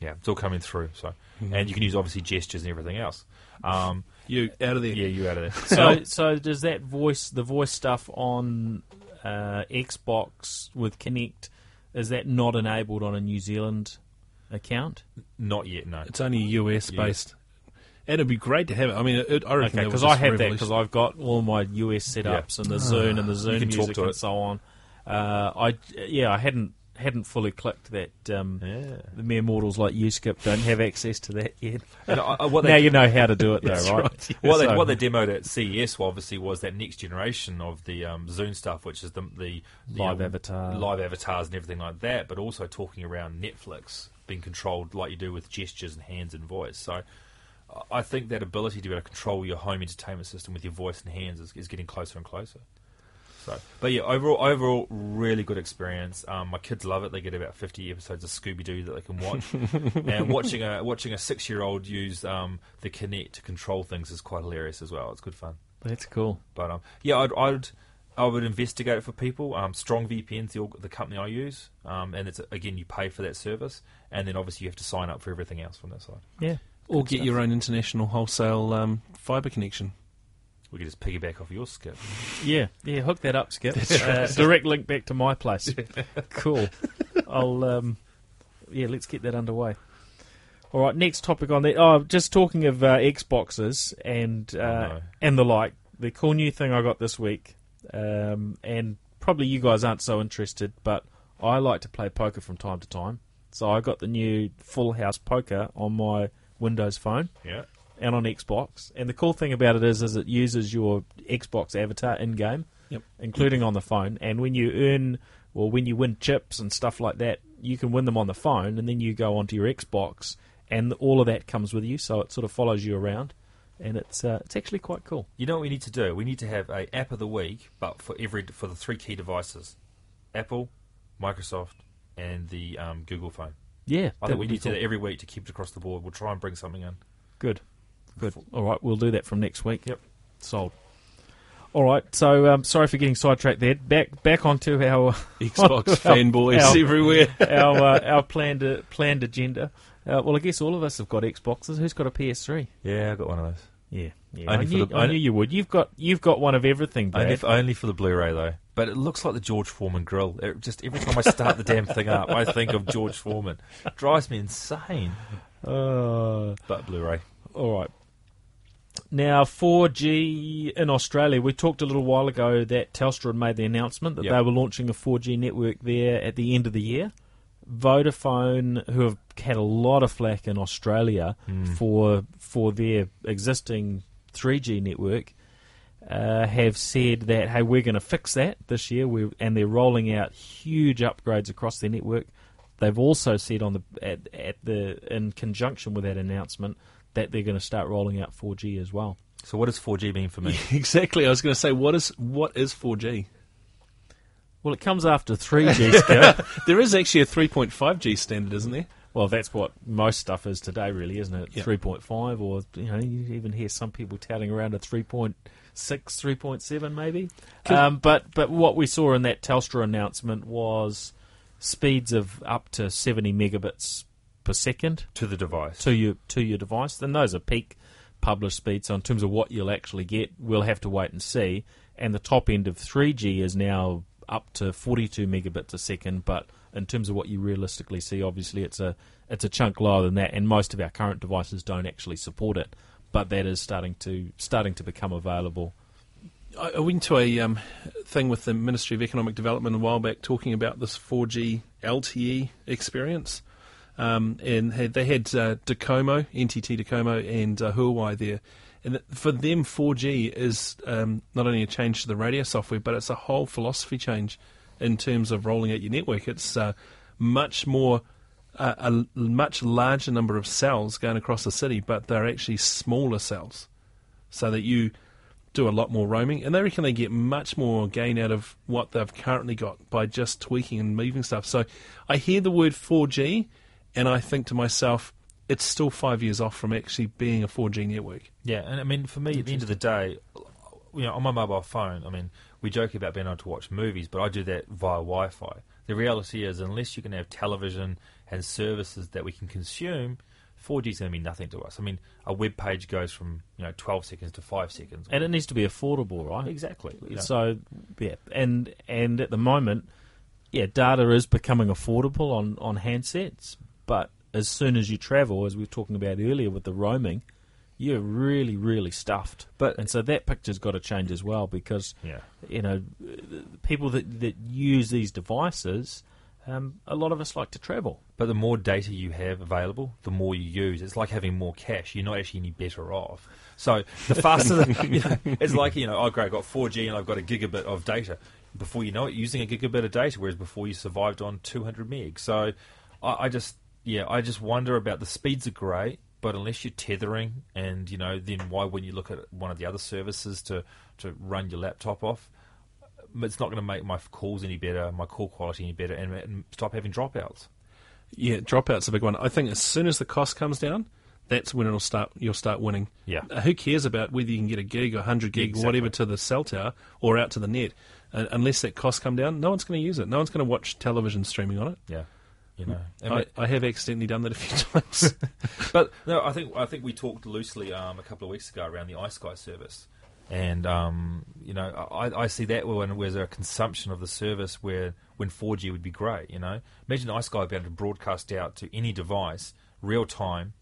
[SPEAKER 3] Yeah, it's all coming through. So,
[SPEAKER 2] Mm-hmm.
[SPEAKER 3] and you can use obviously gestures and everything else. Um,
[SPEAKER 4] You out of there.
[SPEAKER 3] yeah, you out of there.
[SPEAKER 2] So, so does that voice, the voice stuff on uh, Xbox with Kinect, is that not enabled on a New Zealand account?
[SPEAKER 3] Not yet, no.
[SPEAKER 4] It's only US based. And it'd be great to have it. I mean, it, I reckon
[SPEAKER 2] Okay, because
[SPEAKER 4] was
[SPEAKER 2] I have that because I've got all my US setups and the Zune and the Zune music and
[SPEAKER 3] it.
[SPEAKER 2] so on. Uh, I yeah, I hadn't hadn't fully clicked that. Um,
[SPEAKER 3] Yeah.
[SPEAKER 2] The mere mortals like you, Skip, don't have access to that yet.
[SPEAKER 3] And, uh, what
[SPEAKER 2] now
[SPEAKER 3] they,
[SPEAKER 2] you know how to do it, though, right?
[SPEAKER 4] right, yeah.
[SPEAKER 3] what, they,
[SPEAKER 2] So-
[SPEAKER 3] what they demoed at CES obviously was that next generation of the um, Zune stuff, which is the, the, the
[SPEAKER 2] Live
[SPEAKER 3] um,
[SPEAKER 2] avatar.
[SPEAKER 3] live avatars and everything like that, but also talking around Netflix being controlled like you do with gestures and hands and voice. So uh, I think that ability to be able to control your home entertainment system with your voice and hands is, is getting closer and closer. So, but yeah, overall, overall, really good experience. Um, my kids love it. They get about fifty episodes of Scooby Doo that they can watch, and watching a watching a six year old use um, the Kinect to control things is quite hilarious as well. It's good fun.
[SPEAKER 2] That's cool.
[SPEAKER 3] But um, yeah, I'd, I'd I would investigate it for people. Um, Strong VPN's the, the company I use, um, and it's again you pay for that service, and then obviously you have to sign up for everything else from that side.
[SPEAKER 2] Yeah.
[SPEAKER 4] or get your own international wholesale um, fibre connection.
[SPEAKER 3] We could just piggyback off your skip.
[SPEAKER 2] Yeah, yeah, hook that up, Skip. Uh, direct link back to my place. cool. I'll um, yeah, let's get that underway. All right, next topic on that. Oh, just talking of uh, Xboxes and uh,
[SPEAKER 3] no.
[SPEAKER 2] and the like. The cool new thing I got this week, um, and probably you guys aren't so interested, but I like to play poker from time to time. So I got the new Full House Poker on my Windows phone
[SPEAKER 3] Yeah.
[SPEAKER 2] And on Xbox. And the cool thing about it is, is it uses your Xbox avatar in game,
[SPEAKER 4] Yep.
[SPEAKER 2] including on the phone. And when you earn or when you win chips and stuff like that, you can win them on the phone, and then you go onto your Xbox, and all of that comes with you. So it sort of follows you around, and it's uh, it's actually quite cool.
[SPEAKER 3] You know what we need to do? We need to have a app of the week, but for every for the three key devices: Apple, Microsoft, and the um, Google phone.
[SPEAKER 2] Yeah,
[SPEAKER 3] I think we need to do that every week to keep it across the board. We'll try and bring something in.
[SPEAKER 2] Good, good. All right, we'll do that from next week.
[SPEAKER 3] Yep.
[SPEAKER 2] sold. All right, so um, sorry for getting sidetracked there. Back back onto our
[SPEAKER 4] Xbox fanboys everywhere.
[SPEAKER 2] our uh, our planned uh, planned agenda. Uh, well, I guess all of us have got Xboxes. Who's got a PS3?
[SPEAKER 3] Yeah, I got one of those.
[SPEAKER 2] Yeah, yeah.
[SPEAKER 3] Only
[SPEAKER 2] I, knew,
[SPEAKER 3] the-
[SPEAKER 2] I knew you would. You've got you've got one of everything, Brad.
[SPEAKER 3] Only for, only for the Blu-ray though. But it looks like the George Foreman grill. It just every time I start the damn thing up, I think of George Foreman. drives me insane.
[SPEAKER 2] Uh,
[SPEAKER 3] But Blu-ray.
[SPEAKER 2] all right. Now, 4G in Australia. We talked a little while ago that Telstra had made the announcement that
[SPEAKER 3] Yep.
[SPEAKER 2] they were launching a 4G network there at the end of the year. Vodafone, who have had a lot of flack in Australia for for their existing 3G network, uh, have said that hey, we're going to fix that this year, we and they're rolling out huge upgrades across their network. They've also said on the at, at the in conjunction with that announcement that they're going to start rolling out 4G as well.
[SPEAKER 3] So what does 4G mean for me?
[SPEAKER 4] exactly. I was going to say, what is what is 4G?
[SPEAKER 2] Well, it comes after 3G,
[SPEAKER 4] There is actually a 3.5G standard, isn't there?
[SPEAKER 2] Well, that's what most stuff is today, really, isn't it?
[SPEAKER 4] Yeah.
[SPEAKER 2] 3.5, or you know, you even hear some people touting around a 3.6, 3.7, maybe. Um, but but what we saw in that Telstra announcement was speeds of up to 70 megabits per second
[SPEAKER 3] to the device.
[SPEAKER 2] to your to your device. Then those are peak published speeds. So in terms of what you'll actually get, we'll have to wait and see. And the top end of 3G is now up to 42 megabits a second, but in terms of what you realistically see, obviously it's a it's a chunk lower than that, and most of our current devices don't actually support it. But that is starting to starting to become available.
[SPEAKER 4] I went to a um, thing with the Ministry of Economic Development a while back talking about this 4G LTE experience. Um, and had, they had uh, Docomo, NTT Docomo, and uh, Huawei there. And for them, 4G is um, not only a change to the radio software, but it's a whole philosophy change in terms of rolling out your network. It's uh, much more, uh, a much larger number of cells going across the city, but they're actually smaller cells, so that you do a lot more roaming, and they reckon they get much more gain out of what they've currently got by just tweaking and moving stuff. So I hear the word 4G, and I think to myself, it's still five years off from actually being a 4G network.
[SPEAKER 3] Yeah, and I mean, for me, at the end of the day, you know, on my mobile phone, I mean, we joke about being able to watch movies, but I do that via Wi-Fi. The reality is, unless you can have television and services that we can consume, 4G is going to mean nothing to us. I mean, a web page goes from you know 12 seconds to five seconds.
[SPEAKER 2] And it needs to be affordable, right?
[SPEAKER 3] exactly. you know.
[SPEAKER 2] So yeah, and and at the moment, yeah, data is becoming affordable on on handsets, but as soon as you travel, as we were talking about earlier with the roaming, you're really really stuffed.
[SPEAKER 3] But-
[SPEAKER 2] and so that picture's got to change as well because
[SPEAKER 3] yeah.
[SPEAKER 2] you know people that that use these devices, um, a lot of us like to travel.
[SPEAKER 3] But the more data you have available, the more you use. It's like having more cash. You're not actually any better off. So the faster, the, you know, it's like you know, oh great, I've got 4G and I've got a gigabit of data. Before you know it, using a gigabit of data, whereas before you survived on 200 meg. So I, I just, yeah, I just wonder about the speeds are great, but unless you're tethering, and you know, then why wouldn't you look at one of the other services to to run your laptop off? It's not going to make my calls any better, my call quality any better, and, and stop having dropouts.
[SPEAKER 4] Yeah, dropout's a big one. I think as soon as the cost comes down, that's when it'll start. You'll start winning.
[SPEAKER 3] Yeah.
[SPEAKER 4] Uh, who cares about whether you can get a gig or hundred gig
[SPEAKER 3] Exactly.
[SPEAKER 4] whatever to the cell tower or out to the net? Uh, unless that cost come down, no one's going to use it. No one's going to watch television streaming on it.
[SPEAKER 3] Yeah, you know.
[SPEAKER 4] I, I have accidentally done that a few times.
[SPEAKER 3] but no, I think I think we talked loosely um, a couple of weeks ago around the iSky service, and um, you know I, I see that when there's a consumption of the service where when 4G would be great. You know, imagine iSky being able to broadcast out to any device real time,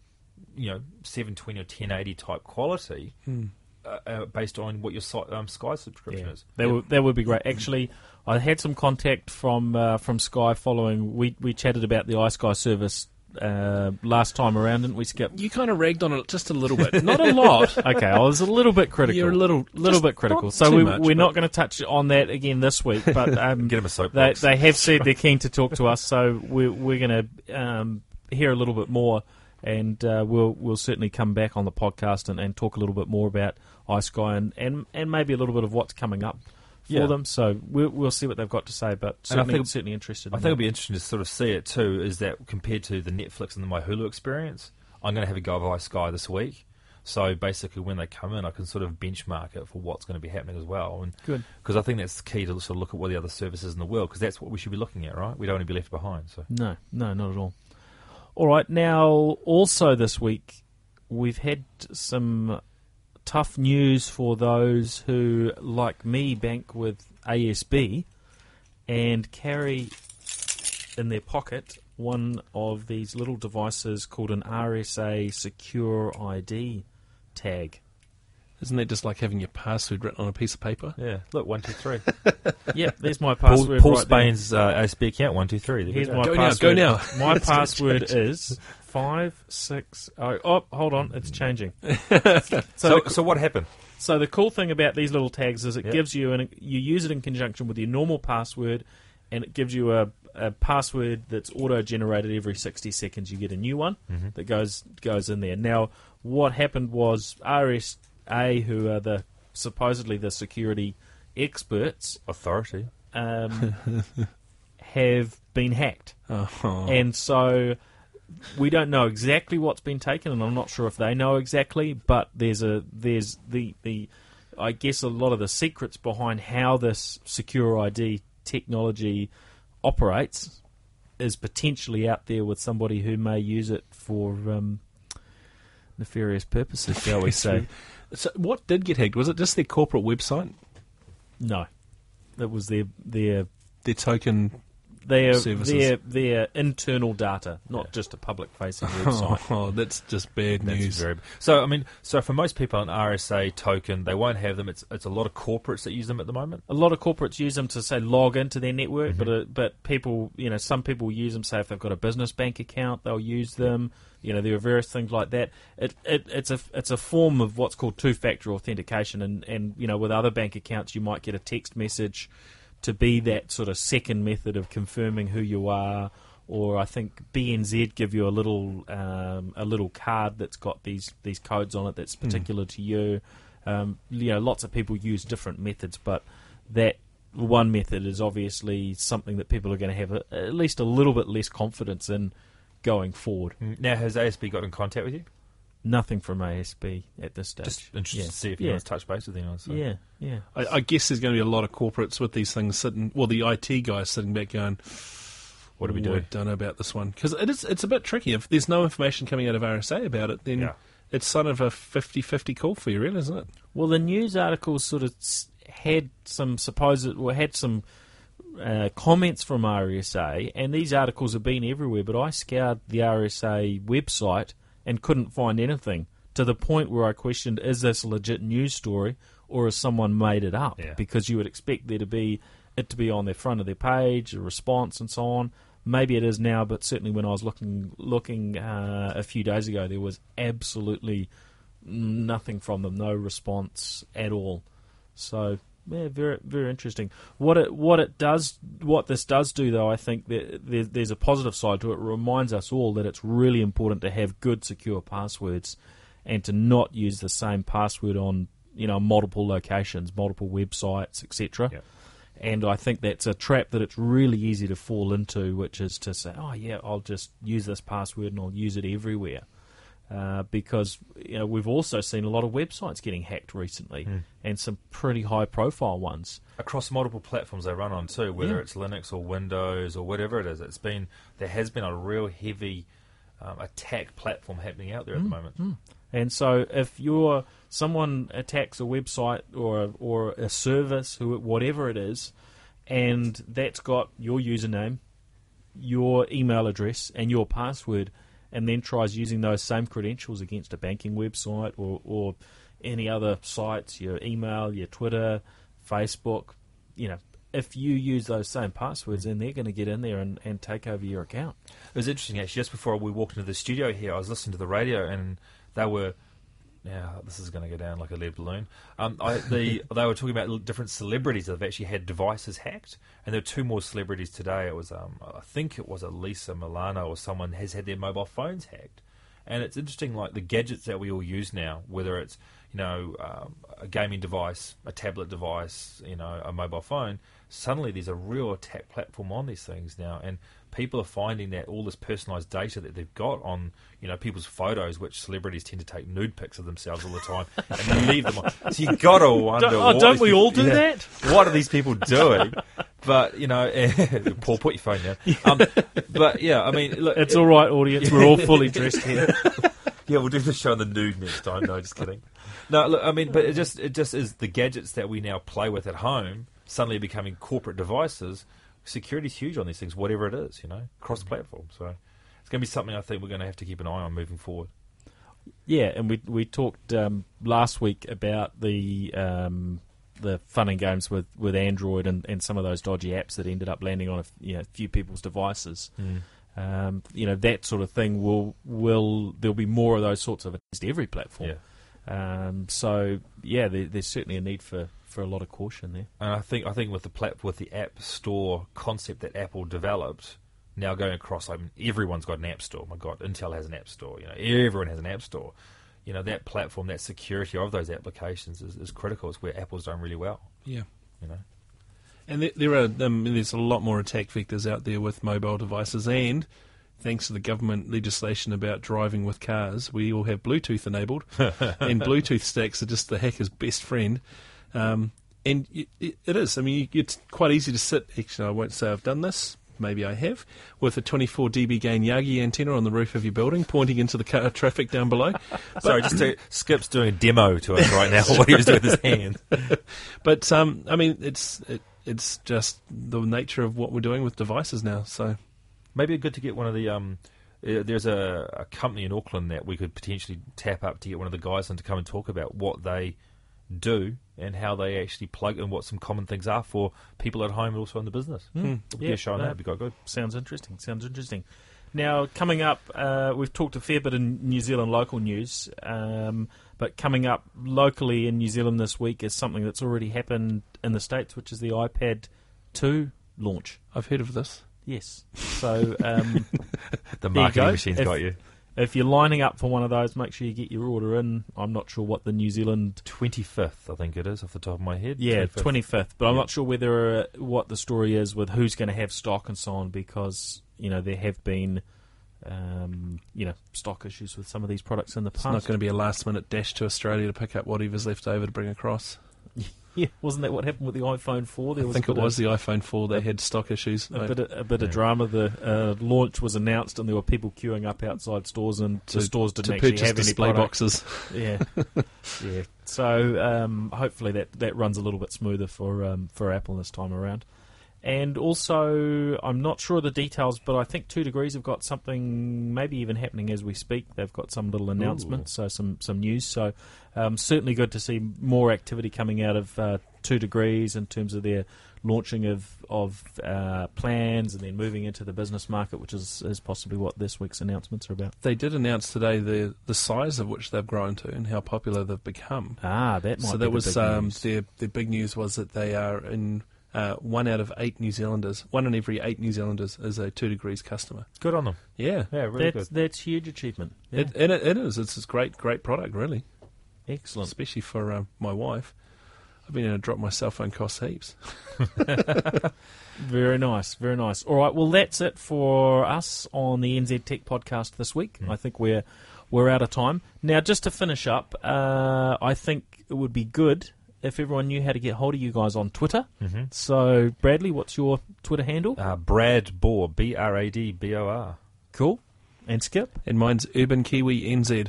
[SPEAKER 3] you know, 720 or 1080 type quality. Uh, uh, based on what your um, Sky subscription is,
[SPEAKER 2] That would that would be great. Actually, I had some contact from uh, from Sky following. We we chatted about the iSky service uh, last time around, didn't we, Skip?
[SPEAKER 4] you kind of ragged on it just a little bit, not a lot.
[SPEAKER 2] Okay, I was a little bit critical.
[SPEAKER 4] You're a little-
[SPEAKER 2] little
[SPEAKER 4] just
[SPEAKER 2] bit critical. So we,
[SPEAKER 4] much,
[SPEAKER 2] we're not going to touch on that again this week. But um,
[SPEAKER 3] Get him a
[SPEAKER 2] they
[SPEAKER 3] soapbox.
[SPEAKER 2] they have said they're keen to talk to us, so we're we're going to um, hear a little bit more, and uh, we'll we'll certainly come back on the podcast and, and talk a little bit more about iSky and, and and maybe a little bit of what's coming up for
[SPEAKER 3] Yeah.
[SPEAKER 2] them. So we'll we'll see what they've got to say. But
[SPEAKER 3] And I
[SPEAKER 2] certainly
[SPEAKER 3] think-
[SPEAKER 2] certainly interested.
[SPEAKER 3] I
[SPEAKER 2] in
[SPEAKER 3] think it'll be interesting to sort of see it too. Is that compared to the Netflix and the My Hulu experience? I'm going to have a go of iSky this week. So basically, when they come in, I can sort of benchmark it for what's going to be happening as well. And
[SPEAKER 2] Good.
[SPEAKER 3] because I think that's key to sort of look at what the other services in the world, because that's what we should be looking at, right? We don't want to be left behind. So
[SPEAKER 2] No, no, not at all. All right, now also this week we've had some tough news for those who, like me, bank with ASB and carry in their pocket one of these little devices called an RSA SecurID tag.
[SPEAKER 4] Isn't that just like having your password written on a piece of paper?
[SPEAKER 3] yeah, look one two three.
[SPEAKER 2] Yep, there's my
[SPEAKER 3] Paul,
[SPEAKER 2] password.
[SPEAKER 3] Paul
[SPEAKER 2] right.
[SPEAKER 3] Spain's uh, ASB account one two three. There
[SPEAKER 2] Here's
[SPEAKER 3] go.
[SPEAKER 2] my
[SPEAKER 4] Go now, go now.
[SPEAKER 2] My password is five six oh. Oh, hold on, it's changing.
[SPEAKER 3] So,
[SPEAKER 2] so,
[SPEAKER 3] so what happened?
[SPEAKER 2] so the cool thing about these little tags is it
[SPEAKER 3] Yep.
[SPEAKER 2] gives you and you use it in conjunction with your normal password, and it gives you a, a password that's auto generated every sixty seconds. You get a new one
[SPEAKER 3] Mm-hmm.
[SPEAKER 2] that goes goes in there. Now, what happened was RSA, who are the supposedly the security experts,
[SPEAKER 3] Authority.
[SPEAKER 2] um, have been hacked.
[SPEAKER 4] Oh.
[SPEAKER 2] And so we don't know exactly what's been taken, and I'm not sure if they know exactly. But there's a there's the the I guess a lot of the secrets behind how this SecurID technology operates is potentially out there with somebody who may use it for um, nefarious purposes, shall we say?
[SPEAKER 4] So what did get hacked? Was it just their corporate website?
[SPEAKER 2] No, that was their their
[SPEAKER 4] Their token?
[SPEAKER 2] Their
[SPEAKER 4] Services.
[SPEAKER 2] their their internal data, not
[SPEAKER 3] Yeah.
[SPEAKER 2] just a public facing website.
[SPEAKER 4] Oh, that's just bad
[SPEAKER 3] That's
[SPEAKER 4] news.
[SPEAKER 3] very. So I mean, so for most people, an RSA token, they won't have them. It's it's a lot of corporates that use them at the moment.
[SPEAKER 2] a lot of corporates use them to say log into their network,
[SPEAKER 3] Mm-hmm.
[SPEAKER 2] but uh, but people, you know, some people use them. Say if they've got a business bank account, they'll use them. You know, there are various things like that. It, it it's a it's a form of what's called two factor authentication, and and you know, with other bank accounts, you might get a text message to be that sort of second method of confirming who you are. Or I think BNZ give you a little um, a little card that's got these these codes on it that's particular to you. Um, you know, lots of people use different methods, but that one method is obviously something that people are going to have a, at least a little bit less confidence in going forward.
[SPEAKER 3] Now, has ASB got in contact with you?
[SPEAKER 2] Nothing from ASB at this stage.
[SPEAKER 3] Just interested
[SPEAKER 2] yeah.
[SPEAKER 3] to see if
[SPEAKER 2] yeah.
[SPEAKER 3] you want to touch base with anyone. So.
[SPEAKER 2] Yeah, yeah.
[SPEAKER 4] I, I guess there's going to be a lot of corporates with these things sitting. Well, the IT guys sitting back going,
[SPEAKER 3] What do we
[SPEAKER 4] "Ooh,
[SPEAKER 3] do?
[SPEAKER 4] I don't know about this one because it is. It's a bit tricky. If there's no information coming out of RSA about it, then
[SPEAKER 3] Yeah.
[SPEAKER 4] it's sort of a 50-50 call for you, really, isn't it?
[SPEAKER 2] Well, the news articles sort of had some supposed, well, had some uh, comments from RSA, and these articles have been everywhere. But I scoured the RSA website and couldn't find anything to the point where I questioned: Is this a legit news story, or has someone made it up?
[SPEAKER 3] Yeah.
[SPEAKER 2] Because you would expect there to be it to be on the front of their page, a response, and so on. Maybe it is now, but certainly when I was looking looking uh, a few days ago, there was absolutely nothing from them, no response at all. So yeah, very very interesting. What it what it does, what this does do, though, I think that there, there's a positive side to it. It reminds us all that it's really important to have good secure passwords, and to not use the same password on you know multiple locations, multiple websites, etc.
[SPEAKER 3] Yeah.
[SPEAKER 2] And I think that's a trap that it's really easy to fall into, which is to say, "Oh yeah, I'll just use this password and I'll use it everywhere." Uh, because you know we've also seen a lot of websites getting hacked recently, and some pretty high-profile ones.
[SPEAKER 3] across multiple platforms they run on too, whether
[SPEAKER 2] Yeah.
[SPEAKER 3] it's Linux or Windows or whatever it is. It's been there has been a real heavy um, attack platform happening out there at the moment.
[SPEAKER 2] And so, if you're someone attacks a website or a, or a service, who whatever it is, and that's got your username, your email address, and your password, and then tries using those same credentials against a banking website or, or any other sites, your email, your Twitter, Facebook, you know, if you use those same passwords, then they're going to get in there and, and take over your account.
[SPEAKER 3] It was interesting actually. Just before we walked into the studio here, I was listening to the radio, and they were. Now this is going to go down like a lead balloon. Um, I, the, they were talking about different celebrities that have actually had devices hacked, and there are two more celebrities today. It was, um, I think it was Alyssa Milano or someone has had their mobile phones hacked, and it's interesting like the gadgets that we all use now, whether it's you know um, a gaming device, a tablet device, you know a mobile phone. Suddenly, there's a real attack platform on these things now, and people are finding that all this personalised data that they've got on you know people's photos, which celebrities tend to take nude pics of themselves all the time, and they leave them on. So you got to wonder.
[SPEAKER 2] Don't- oh, don't we
[SPEAKER 3] people-
[SPEAKER 2] all do
[SPEAKER 3] yeah.
[SPEAKER 2] that?
[SPEAKER 3] What are these people doing? But you know, Paul, put your phone down. Um, but yeah, I mean, look,
[SPEAKER 2] It's all right, audience. We're all fully dressed here.
[SPEAKER 3] yeah, we'll do the show on the nude next time. No, just kidding. No, look, I mean, but it just it just is the gadgets that we now play with at home suddenly becoming corporate devices. Security's huge on these things, whatever it is, you know, cross platform. So it's going to be something I think we're going to have to keep an eye on moving forward.
[SPEAKER 2] Yeah, and we we talked um, last week about the um, the fun and games with, with Android and, and some of those dodgy apps that ended up landing on a f- you know, few people's devices. Um, you know that sort of thing will will there'll be more of those sorts of against every platform.
[SPEAKER 3] Yeah.
[SPEAKER 2] Um, so yeah, there, there's certainly a need for, for a lot of caution there.
[SPEAKER 3] And I think I think with the plat- with the app store concept that Apple developed, now going across, I mean, everyone's got an app store. My God, Intel has an app store. You know, everyone has an app store. you know that platform, that security of those applications is, is critical. It's where Apple's done really well.
[SPEAKER 4] Yeah.
[SPEAKER 3] You know,
[SPEAKER 4] And there, there are um, there's a lot more attack vectors out there with mobile devices, and thanks to the government legislation about driving with cars, we all have Bluetooth enabled, and Bluetooth stacks are just the hacker's best friend. Um, and it, is. I mean, it's quite easy to sit. Actually, I won't say I've done this. Maybe I have with a 24 dB gain Yagi antenna on the roof of your building, pointing into the car traffic down below.
[SPEAKER 3] sorry, just to, Skip's doing a demo to us right now. what he was doing with his hand.
[SPEAKER 4] But um, I mean, it's it, it's just the nature of what we're doing with devices now. So
[SPEAKER 3] Maybe good to get one of the. Um, uh, there's a, a company in Auckland that we could potentially tap up to get one of the guys in to come and talk about what they do and how they actually plug and what some common things are for people at home and also in the business. It'll
[SPEAKER 2] Yeah,
[SPEAKER 3] a show
[SPEAKER 2] no.
[SPEAKER 3] that. It'd be quite good.
[SPEAKER 2] Sounds interesting. Sounds interesting. Now, coming up, uh, we've talked a fair bit in New Zealand local news, um, but coming up locally in New Zealand this week is something that's already happened in the States, which is the iPad 2 launch.
[SPEAKER 4] I've heard of this.
[SPEAKER 2] Yes. So um,
[SPEAKER 3] The marketing
[SPEAKER 2] go.
[SPEAKER 3] machine's
[SPEAKER 2] If-
[SPEAKER 3] got you.
[SPEAKER 2] If you're lining up for one of those, make sure you get your order in. I'm not sure what the New Zealand
[SPEAKER 3] 25th, I think it is, off the top of my head.
[SPEAKER 2] Yeah,
[SPEAKER 3] 25th.
[SPEAKER 2] twenty fifth. But I'm
[SPEAKER 3] Yeah.
[SPEAKER 2] not sure whether uh, what the story is with who's going to have stock and so on, because you know there have been um, you know stock issues with some of these products in the past.
[SPEAKER 4] It's not going to be a last minute dash to Australia to pick up whatever's left over to bring across.
[SPEAKER 2] yeah, wasn't that what happened with the iPhone four? There
[SPEAKER 4] I
[SPEAKER 2] was
[SPEAKER 4] think it was
[SPEAKER 2] of,
[SPEAKER 4] the iPhone 4. They had stock issues.
[SPEAKER 2] a bit of, a bit of drama. The uh, launch was announced, and there were people queuing up outside stores, and the stores didn't
[SPEAKER 4] to
[SPEAKER 2] actually
[SPEAKER 4] purchase
[SPEAKER 2] have any
[SPEAKER 4] display
[SPEAKER 2] product.
[SPEAKER 4] boxes.
[SPEAKER 2] Yeah, yeah. So um, hopefully that that runs a little bit smoother for um, for Apple this time around. And also, I'm not sure of the details, but I think Two Degrees have got something, maybe even happening as we speak. They've got some little announcement, so some some news. So um, certainly good to see more activity coming out of uh, Two Degrees in terms of their launching of of uh, plans and then moving into the business market, which is is possibly what this week's announcements are about.
[SPEAKER 4] They did announce today the the size of which they've grown to and how popular they've become.
[SPEAKER 2] Ah, that might
[SPEAKER 4] so
[SPEAKER 2] be
[SPEAKER 4] that
[SPEAKER 2] the
[SPEAKER 4] was
[SPEAKER 2] big
[SPEAKER 4] um,
[SPEAKER 2] news.
[SPEAKER 4] their their big news was that they are in uh, one out of eight New Zealanders, one in every eight New Zealanders is a two degrees customer.
[SPEAKER 3] Good on them.
[SPEAKER 4] Yeah,
[SPEAKER 3] Yeah, really
[SPEAKER 2] that's
[SPEAKER 3] good.
[SPEAKER 2] that's huge achievement. Yeah.
[SPEAKER 4] It, and it, it is. It's a great great product, really,
[SPEAKER 2] Excellent.
[SPEAKER 4] especially for uh, my wife. I've been able to drop my cell phone costs heaps.
[SPEAKER 2] Very nice, very nice. All right, well that's it for us on the NZ Tech podcast this week.
[SPEAKER 3] Mm.
[SPEAKER 2] I think we're we're out of time. Now just to finish up, uh, I think it would be good if everyone knew how to get hold of you guys on Twitter.
[SPEAKER 3] Mm-hmm.
[SPEAKER 2] So Bradley, what's your Twitter handle?
[SPEAKER 3] Uh, Brad Bohr, B R A D B O R.
[SPEAKER 2] cool. And Skip,
[SPEAKER 4] And mine's Urban Kiwi NZ.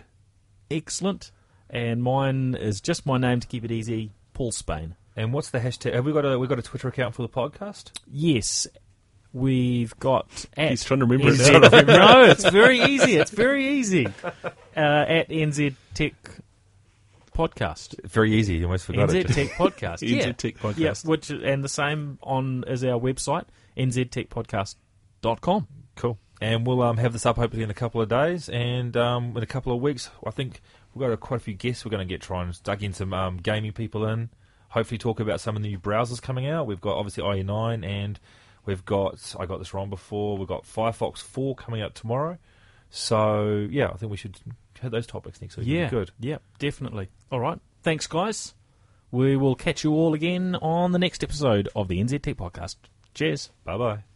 [SPEAKER 2] excellent. And mine is just my name to keep it easy, Paul Spain.
[SPEAKER 3] And what's the hashtag? Have we got a we got a Twitter account for the podcast?
[SPEAKER 2] Yes, we've got at
[SPEAKER 4] He's trying to remember it
[SPEAKER 2] NZ no, it's very easy. It's very easy. Uh, at NZ Tech Podcast.
[SPEAKER 3] Very easy. You almost forgot
[SPEAKER 2] NZ
[SPEAKER 3] it.
[SPEAKER 2] Tech Podcast.
[SPEAKER 4] NZ
[SPEAKER 2] yeah.
[SPEAKER 4] Tech Podcast.
[SPEAKER 2] Yeah, which and the same on is our website nztechpodcast.com.
[SPEAKER 3] Cool. And we'll um, have this up hopefully in a couple of days, and um, in a couple of weeks, I think we've got a, quite a few guests we're going to get trying to dug in some um, gaming people in. Hopefully, talk about some of the new browsers coming out. We've got obviously IE9, and we've got I got this wrong before. We've got Firefox 4 coming out tomorrow. So yeah, I think we should hit those topics next week.
[SPEAKER 2] Yeah,
[SPEAKER 3] good.
[SPEAKER 2] Yeah, definitely. All right. Thanks, guys. We will catch you all again on the next episode of the NZ Tech Podcast. Cheers.
[SPEAKER 3] Bye bye.